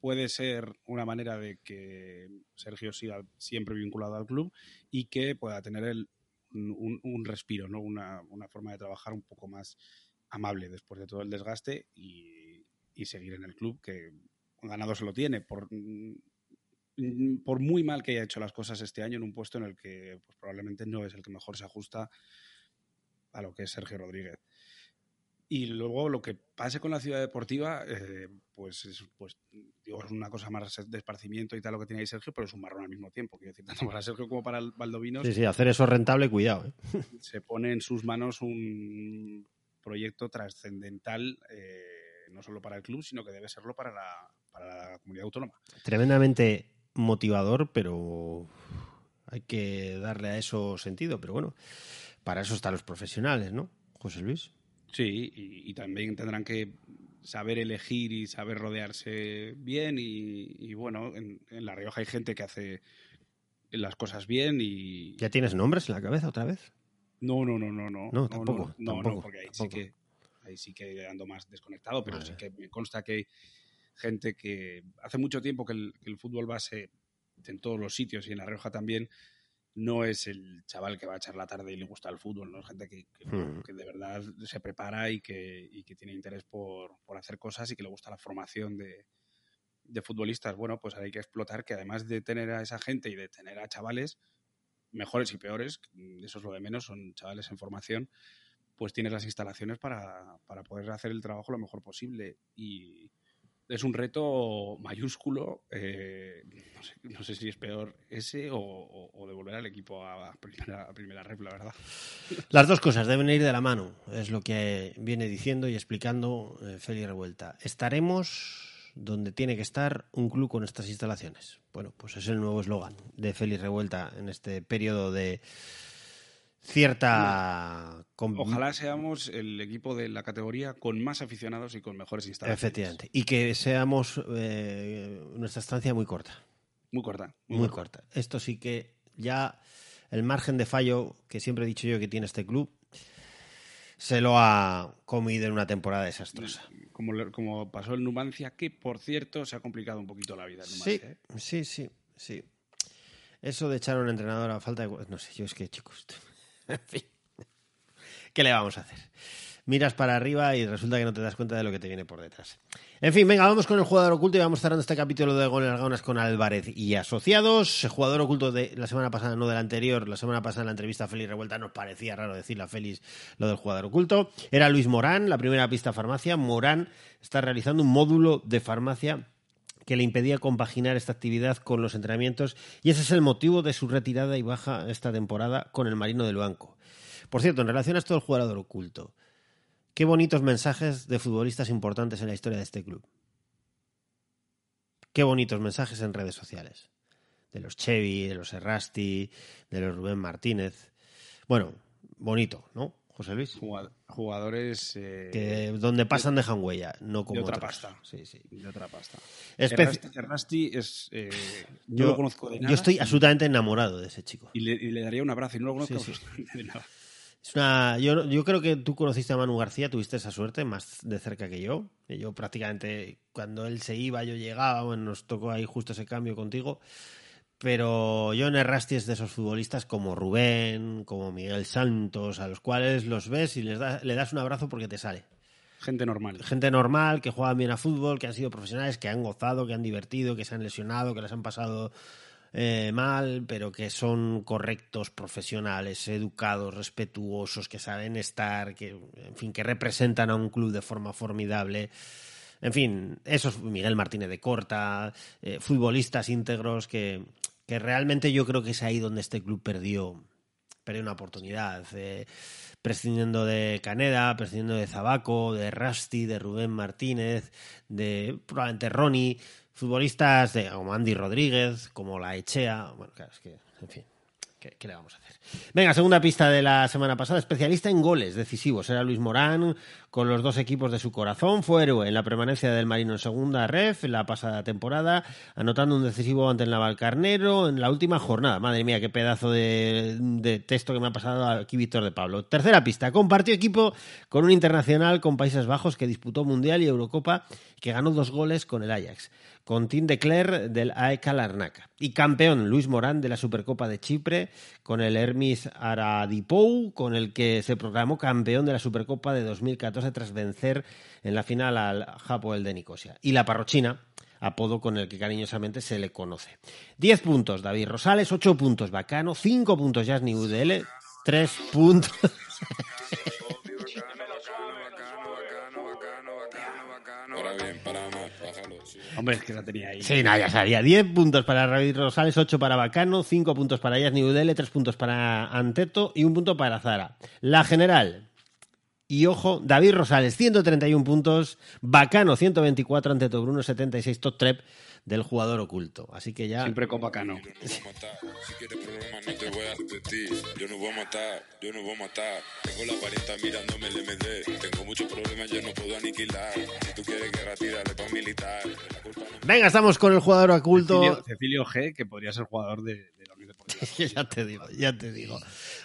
Speaker 2: puede ser una manera de que Sergio siga siempre vinculado al club y que pueda tener el, un, respiro, ¿no? Una, forma de trabajar un poco más amable después de todo el desgaste y, seguir en el club que ganado se lo tiene por mm, por muy mal que haya hecho las cosas este año en un puesto en el que pues, probablemente no es el que mejor se ajusta a lo que es Sergio Rodríguez. Y luego lo que pase con la ciudad deportiva, eh, pues, es, pues digo, es una cosa más de esparcimiento y tal lo que tiene ahí Sergio, pero es un marrón al mismo tiempo. Quiero decir, tanto para Sergio como para el Valdovinos,
Speaker 1: Sí, sí, hacer eso rentable, cuidado. ¿eh?
Speaker 2: se pone en sus manos un proyecto trascendental, eh, no solo para el club, sino que debe serlo para la, para la comunidad autónoma.
Speaker 1: Tremendamente motivador, pero hay que darle a eso sentido. Pero bueno, para eso están los profesionales, ¿no, José Luis?
Speaker 2: Sí, y, y también tendrán que saber elegir y saber rodearse bien. Y, y bueno, en, en La Rioja hay gente que hace las cosas bien y.
Speaker 1: ¿Ya tienes nombres en la cabeza otra vez?
Speaker 2: No, no, no, no, no.
Speaker 1: No, tampoco,
Speaker 2: No, no,
Speaker 1: tampoco,
Speaker 2: porque ahí
Speaker 1: tampoco.
Speaker 2: sí que ahí sí que ando más desconectado, pero
Speaker 1: Vale.
Speaker 2: sí que me consta que hay gente que hace mucho tiempo que el, que el fútbol base en todos los sitios y en La Rioja también no es el chaval que va a echar la tarde y le gusta el fútbol, ¿no? Es gente que, que-
Speaker 1: Hmm.
Speaker 2: que de verdad se prepara y que, y que tiene interés por, por hacer cosas y que le gusta la formación de, de futbolistas. Bueno, pues hay que explotar que además de tener a esa gente y de tener a chavales mejores y peores, eso es lo de menos, son chavales en formación, pues tienes las instalaciones para, para poder hacer el trabajo lo mejor posible. Y, es un reto mayúsculo. eh, no, sé, si es peor ese o, o- o devolver al equipo a primera, a primera rep, la verdad.
Speaker 1: Las dos cosas deben ir de la mano, es lo que viene diciendo y explicando eh, Félix Revuelta. Estaremos donde tiene que estar un club con estas instalaciones. Bueno, pues es el nuevo eslogan de Félix Revuelta en este periodo de cierta...
Speaker 2: Ojalá seamos el equipo de la categoría con más aficionados y con mejores instalaciones.
Speaker 1: Efectivamente. Y que seamos eh, nuestra estancia muy corta.
Speaker 2: Muy corta.
Speaker 1: Muy corta. Esto sí que ya el margen de fallo que siempre he dicho yo que tiene este club se lo ha comido en una temporada desastrosa.
Speaker 2: Como, le- como pasó en Numancia, que por cierto se ha complicado un poquito la vida
Speaker 1: Sí.
Speaker 2: ¿eh?
Speaker 1: sí, sí, sí. Eso de echar a un entrenador a falta de... No sé, yo es que, chicos... En fin. ¿Qué le vamos a hacer? Miras para arriba y resulta que no te das cuenta de lo que te viene por detrás. En fin, venga, vamos con el jugador oculto y vamos cerrando este capítulo de Goles Gaunas con Álvarez y asociados. El jugador oculto de la semana pasada, no del anterior, la semana pasada en la entrevista a Félix Revuelta nos parecía raro decirle a Félix lo del jugador oculto. Era Luis Morán, la primera pista farmacia. Morán está realizando un módulo de farmacia que le impedía compaginar esta actividad con los entrenamientos y ese es el motivo de su retirada y baja esta temporada con el Marino del Banco. Por cierto, en relación a esto del jugador oculto, qué bonitos mensajes de futbolistas importantes en la historia de este club. Qué bonitos mensajes en redes sociales. De los Chevy, de los Errasti, de los Rubén Martínez. Bueno, bonito, ¿no, José Luis?
Speaker 2: Jugad- Jugadores eh,
Speaker 1: Que donde pasan dejan huella, no como
Speaker 2: otra
Speaker 1: otros.
Speaker 2: pasta.
Speaker 1: Sí, sí.
Speaker 2: de otra pasta.
Speaker 1: Espe-
Speaker 2: Errasti, Errasti es. eh, yo,
Speaker 1: Yo,
Speaker 2: lo conozco de nada.
Speaker 1: yo estoy absolutamente enamorado de ese chico.
Speaker 2: Y le, y le daría un abrazo y no lo conozco
Speaker 1: Sí, sí.
Speaker 2: de nada.
Speaker 1: Es una, yo, yo creo que tú conociste a Manu García, tuviste esa suerte más de cerca que yo. Yo prácticamente, cuando él se iba, yo llegaba, bueno, nos tocó ahí justo ese cambio contigo. Pero yo en Errasti es de esos futbolistas como Rubén, como Miguel Santos, a los cuales los ves y les das, le das un abrazo porque te sale.
Speaker 2: Gente normal.
Speaker 1: Gente normal, que juegan bien a fútbol, que han sido profesionales, que han gozado, que han divertido, que se han lesionado, que les han pasado eh, mal, pero que son correctos, profesionales, educados, respetuosos, que saben estar, que, en fin, que representan a un club de forma formidable. En fin, esos Miguel Martínez de Corta, eh, futbolistas íntegros que, que realmente yo creo que es ahí donde este club perdió, perdió una oportunidad. eh, prescindiendo de Caneda, prescindiendo de Zabaco, de Rusty, de Rubén Martínez, de probablemente Ronnie, futbolistas de, como Andy Rodríguez, como La Echea. Bueno, claro, es que, en fin, ¿qué, qué le vamos a hacer? Venga, segunda pista de la semana pasada, especialista en goles decisivos. Era Luis Morán, con los dos equipos de su corazón. Fue héroe en la permanencia del Marino en segunda ref en la pasada temporada, anotando un decisivo ante el Navalcarnero en la última jornada. Madre mía, qué pedazo de, texto que me ha pasado aquí Víctor de Pablo. Tercera pista, compartió equipo con un internacional con Países Bajos que disputó Mundial y Eurocopa, que ganó dos goles con el Ajax. Con Tim de Cler del AEK Larnaca. Y campeón Luis Morán de la Supercopa de Chipre con el Hermis Aradipou, con el que se proclamó campeón de la Supercopa de 2014 tras vencer en la final al Hapoel de Nicosia. Y la Parrochina, apodo con el que cariñosamente se le conoce. 10 puntos David Rosales, 8 puntos Bacano, 5 puntos Jasny UDL, 3 puntos...
Speaker 5: Ahora bien, para más, bájalo. sí.
Speaker 2: Hombre, es que la tenía ahí.
Speaker 1: Sí, nada, ya salía. 10 puntos para David Rosales, 8 para Bacano, 5 puntos para Yasni Udele, 3 puntos para Anteto y un punto para Zara. La general. Y ojo, David Rosales, 131 puntos, Bacano, 124, Anteto Bruno, 76, top trep del jugador oculto. Así que ya...
Speaker 2: Siempre con bacano.
Speaker 5: Yo no voy a matar. Si quieres problemas, no te voy a repetir. Yo no voy a matar, yo no voy a matar. Tengo la parienta mirándome el MD. Tengo muchos problemas, yo no puedo aniquilar. Si tú quieres guerra, tírale pa' militar.
Speaker 1: Venga, estamos con el jugador oculto.
Speaker 2: Cecilio, Cecilio G, que podría ser jugador de, de la Unión Deportiva.
Speaker 1: ya te digo, ya te digo.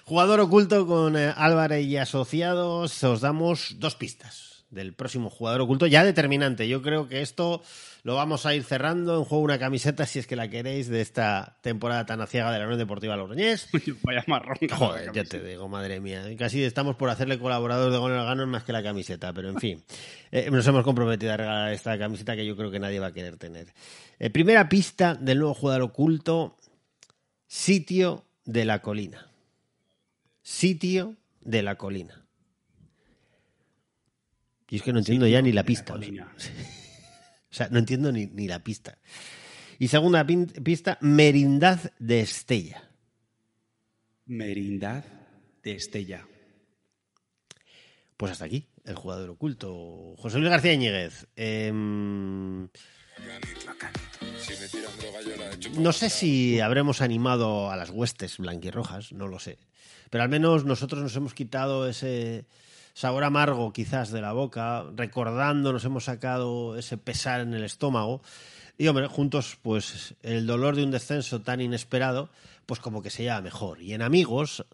Speaker 1: Jugador oculto con eh, Álvarez y asociados. Os damos dos pistas del próximo jugador oculto, ya determinante. Yo creo que esto lo vamos a ir cerrando en juego una camiseta, si es que la queréis, de esta temporada tan aciaga de la Unión Deportiva Logroñés.
Speaker 2: Vaya marrón.
Speaker 1: Joder, ya te digo, madre mía. Casi estamos por hacerle colaborador de Gol Ganos más que la camiseta, pero en fin. Eh, nos hemos comprometido a regalar esta camiseta que yo creo que nadie va a querer tener. Eh, primera pista del nuevo jugador oculto: sitio de la colina. Sitio de la colina. Y es que no entiendo ya ni la pista.
Speaker 2: colina.
Speaker 1: sea, no entiendo ni, ni la pista. Y segunda pista, Merindad de Estella.
Speaker 2: Merindad de Estella.
Speaker 1: Pues hasta aquí, el jugador oculto. José Luis García Íñiguez. em, no sé si habremos animado a las huestes blanquirrojas, no lo sé. Pero al menos nosotros nos hemos quitado ese sabor amargo quizás de la boca, recordando, nos hemos sacado ese pesar en el estómago. Y hombre, juntos, pues el dolor de un descenso tan inesperado, pues como que se lleva mejor. Y en amigos,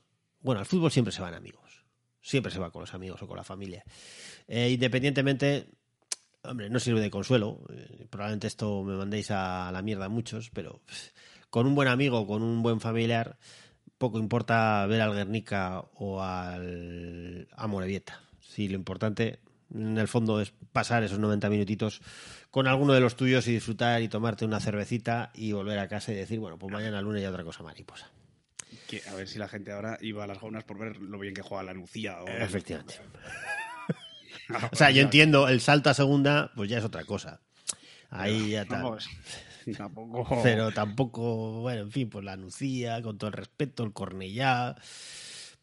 Speaker 1: bueno, al fútbol siempre se van amigos. Siempre se va con los amigos o con la familia. Eh, independientemente, hombre, no sirve de consuelo. Eh, probablemente esto me mandéis a la mierda a muchos, pero con un buen amigo, con un buen familiar, poco importa ver al Guernica o al Amorebieta. Sí, lo importante en el fondo es pasar esos 90 minutitos con alguno de los tuyos y disfrutar y tomarte una cervecita y volver a casa y decir, bueno, pues mañana lunes ya otra cosa mariposa.
Speaker 2: Que, a ver si la gente ahora iba a las gaunas por ver lo bien que juega la Lucía. O...
Speaker 1: Efectivamente. O sea, yo entiendo, el salto a segunda, pues ya es otra cosa. Ahí ya está.
Speaker 2: Tampoco.
Speaker 1: Pero tampoco, bueno, en fin, pues la Nucía, con todo el respeto, el Cornellá.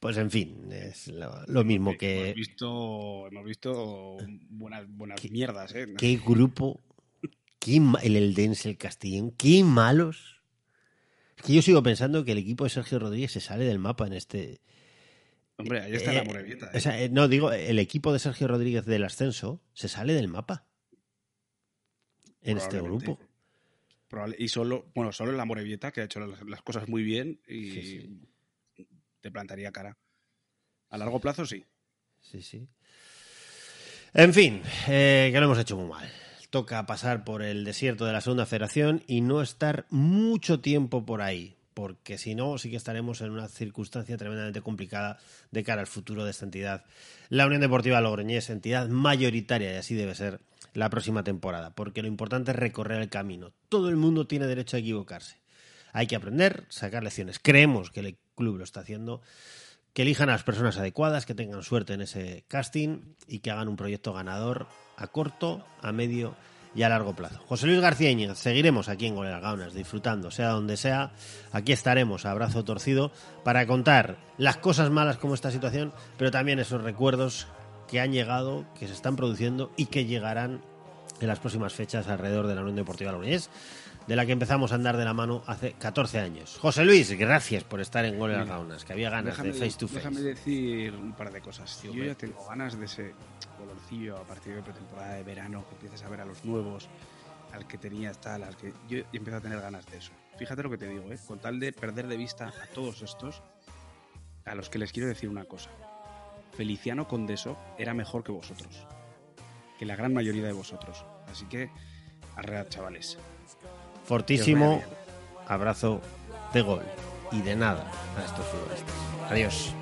Speaker 1: Pues en fin, es lo, lo mismo
Speaker 2: Hemos
Speaker 1: que.
Speaker 2: visto, hemos visto buenas, buenas mierdas, ¿eh?
Speaker 1: Qué grupo. Qué el Eldense, el Castellón. Qué malos. Es que yo sigo pensando que el equipo de Sergio Rodríguez se sale del mapa en este.
Speaker 2: Hombre, ahí está
Speaker 1: Eh,
Speaker 2: la Morevieta. ¿eh?
Speaker 1: o sea, eh, no, digo, el equipo de Sergio Rodríguez del ascenso se sale del mapa. En este grupo.
Speaker 2: Probable- y solo, bueno, solo la Morevieta, que ha hecho las, las cosas muy bien y
Speaker 1: Sí,
Speaker 2: te plantaría cara. A largo plazo, sí.
Speaker 1: Sí, sí. En fin, eh, que lo hemos hecho muy mal. Toca pasar por el desierto de la segunda federación y no estar mucho tiempo por ahí, porque si no, sí que estaremos en una circunstancia tremendamente complicada de cara al futuro de esta entidad. La Unión Deportiva Logroñés, entidad mayoritaria, y así debe ser la próxima temporada, porque lo importante es recorrer el camino. Todo el mundo tiene derecho a equivocarse. Hay que aprender, sacar lecciones. Creemos que el club lo está haciendo que elijan a las personas adecuadas, que tengan suerte en ese casting y que hagan un proyecto ganador a corto, a medio y a largo plazo. José Luis García Íñiguez, seguiremos aquí en Goleras Gaunas, disfrutando, sea donde sea. Aquí estaremos, abrazo torcido, para contar las cosas malas como esta situación, pero también esos recuerdos que han llegado, que se están produciendo y que llegarán en las próximas fechas alrededor de la Unión Deportiva Logroñés, de la que empezamos a andar de la mano hace 14 años. José Luis, gracias por estar en Goleras
Speaker 2: Mira,
Speaker 1: Gaunas, que había ganas
Speaker 2: déjame,
Speaker 1: de face to face.
Speaker 2: déjame decir un par de cosas. Yo ya tengo ganas de ese colorcillo a partir de pretemporada de verano, que empieces a ver a los nuevos, al que tenías tal, al que yo empiezo a tener ganas de eso. Fíjate lo que te digo, ¿eh? con tal de perder de vista a todos estos, a los que les quiero decir una cosa. Feliciano Condeso era mejor que vosotros, que la gran mayoría de vosotros. Así que, arread, chavales.
Speaker 1: Fortísimo abrazo de gol y de nada a estos futbolistas. Adiós.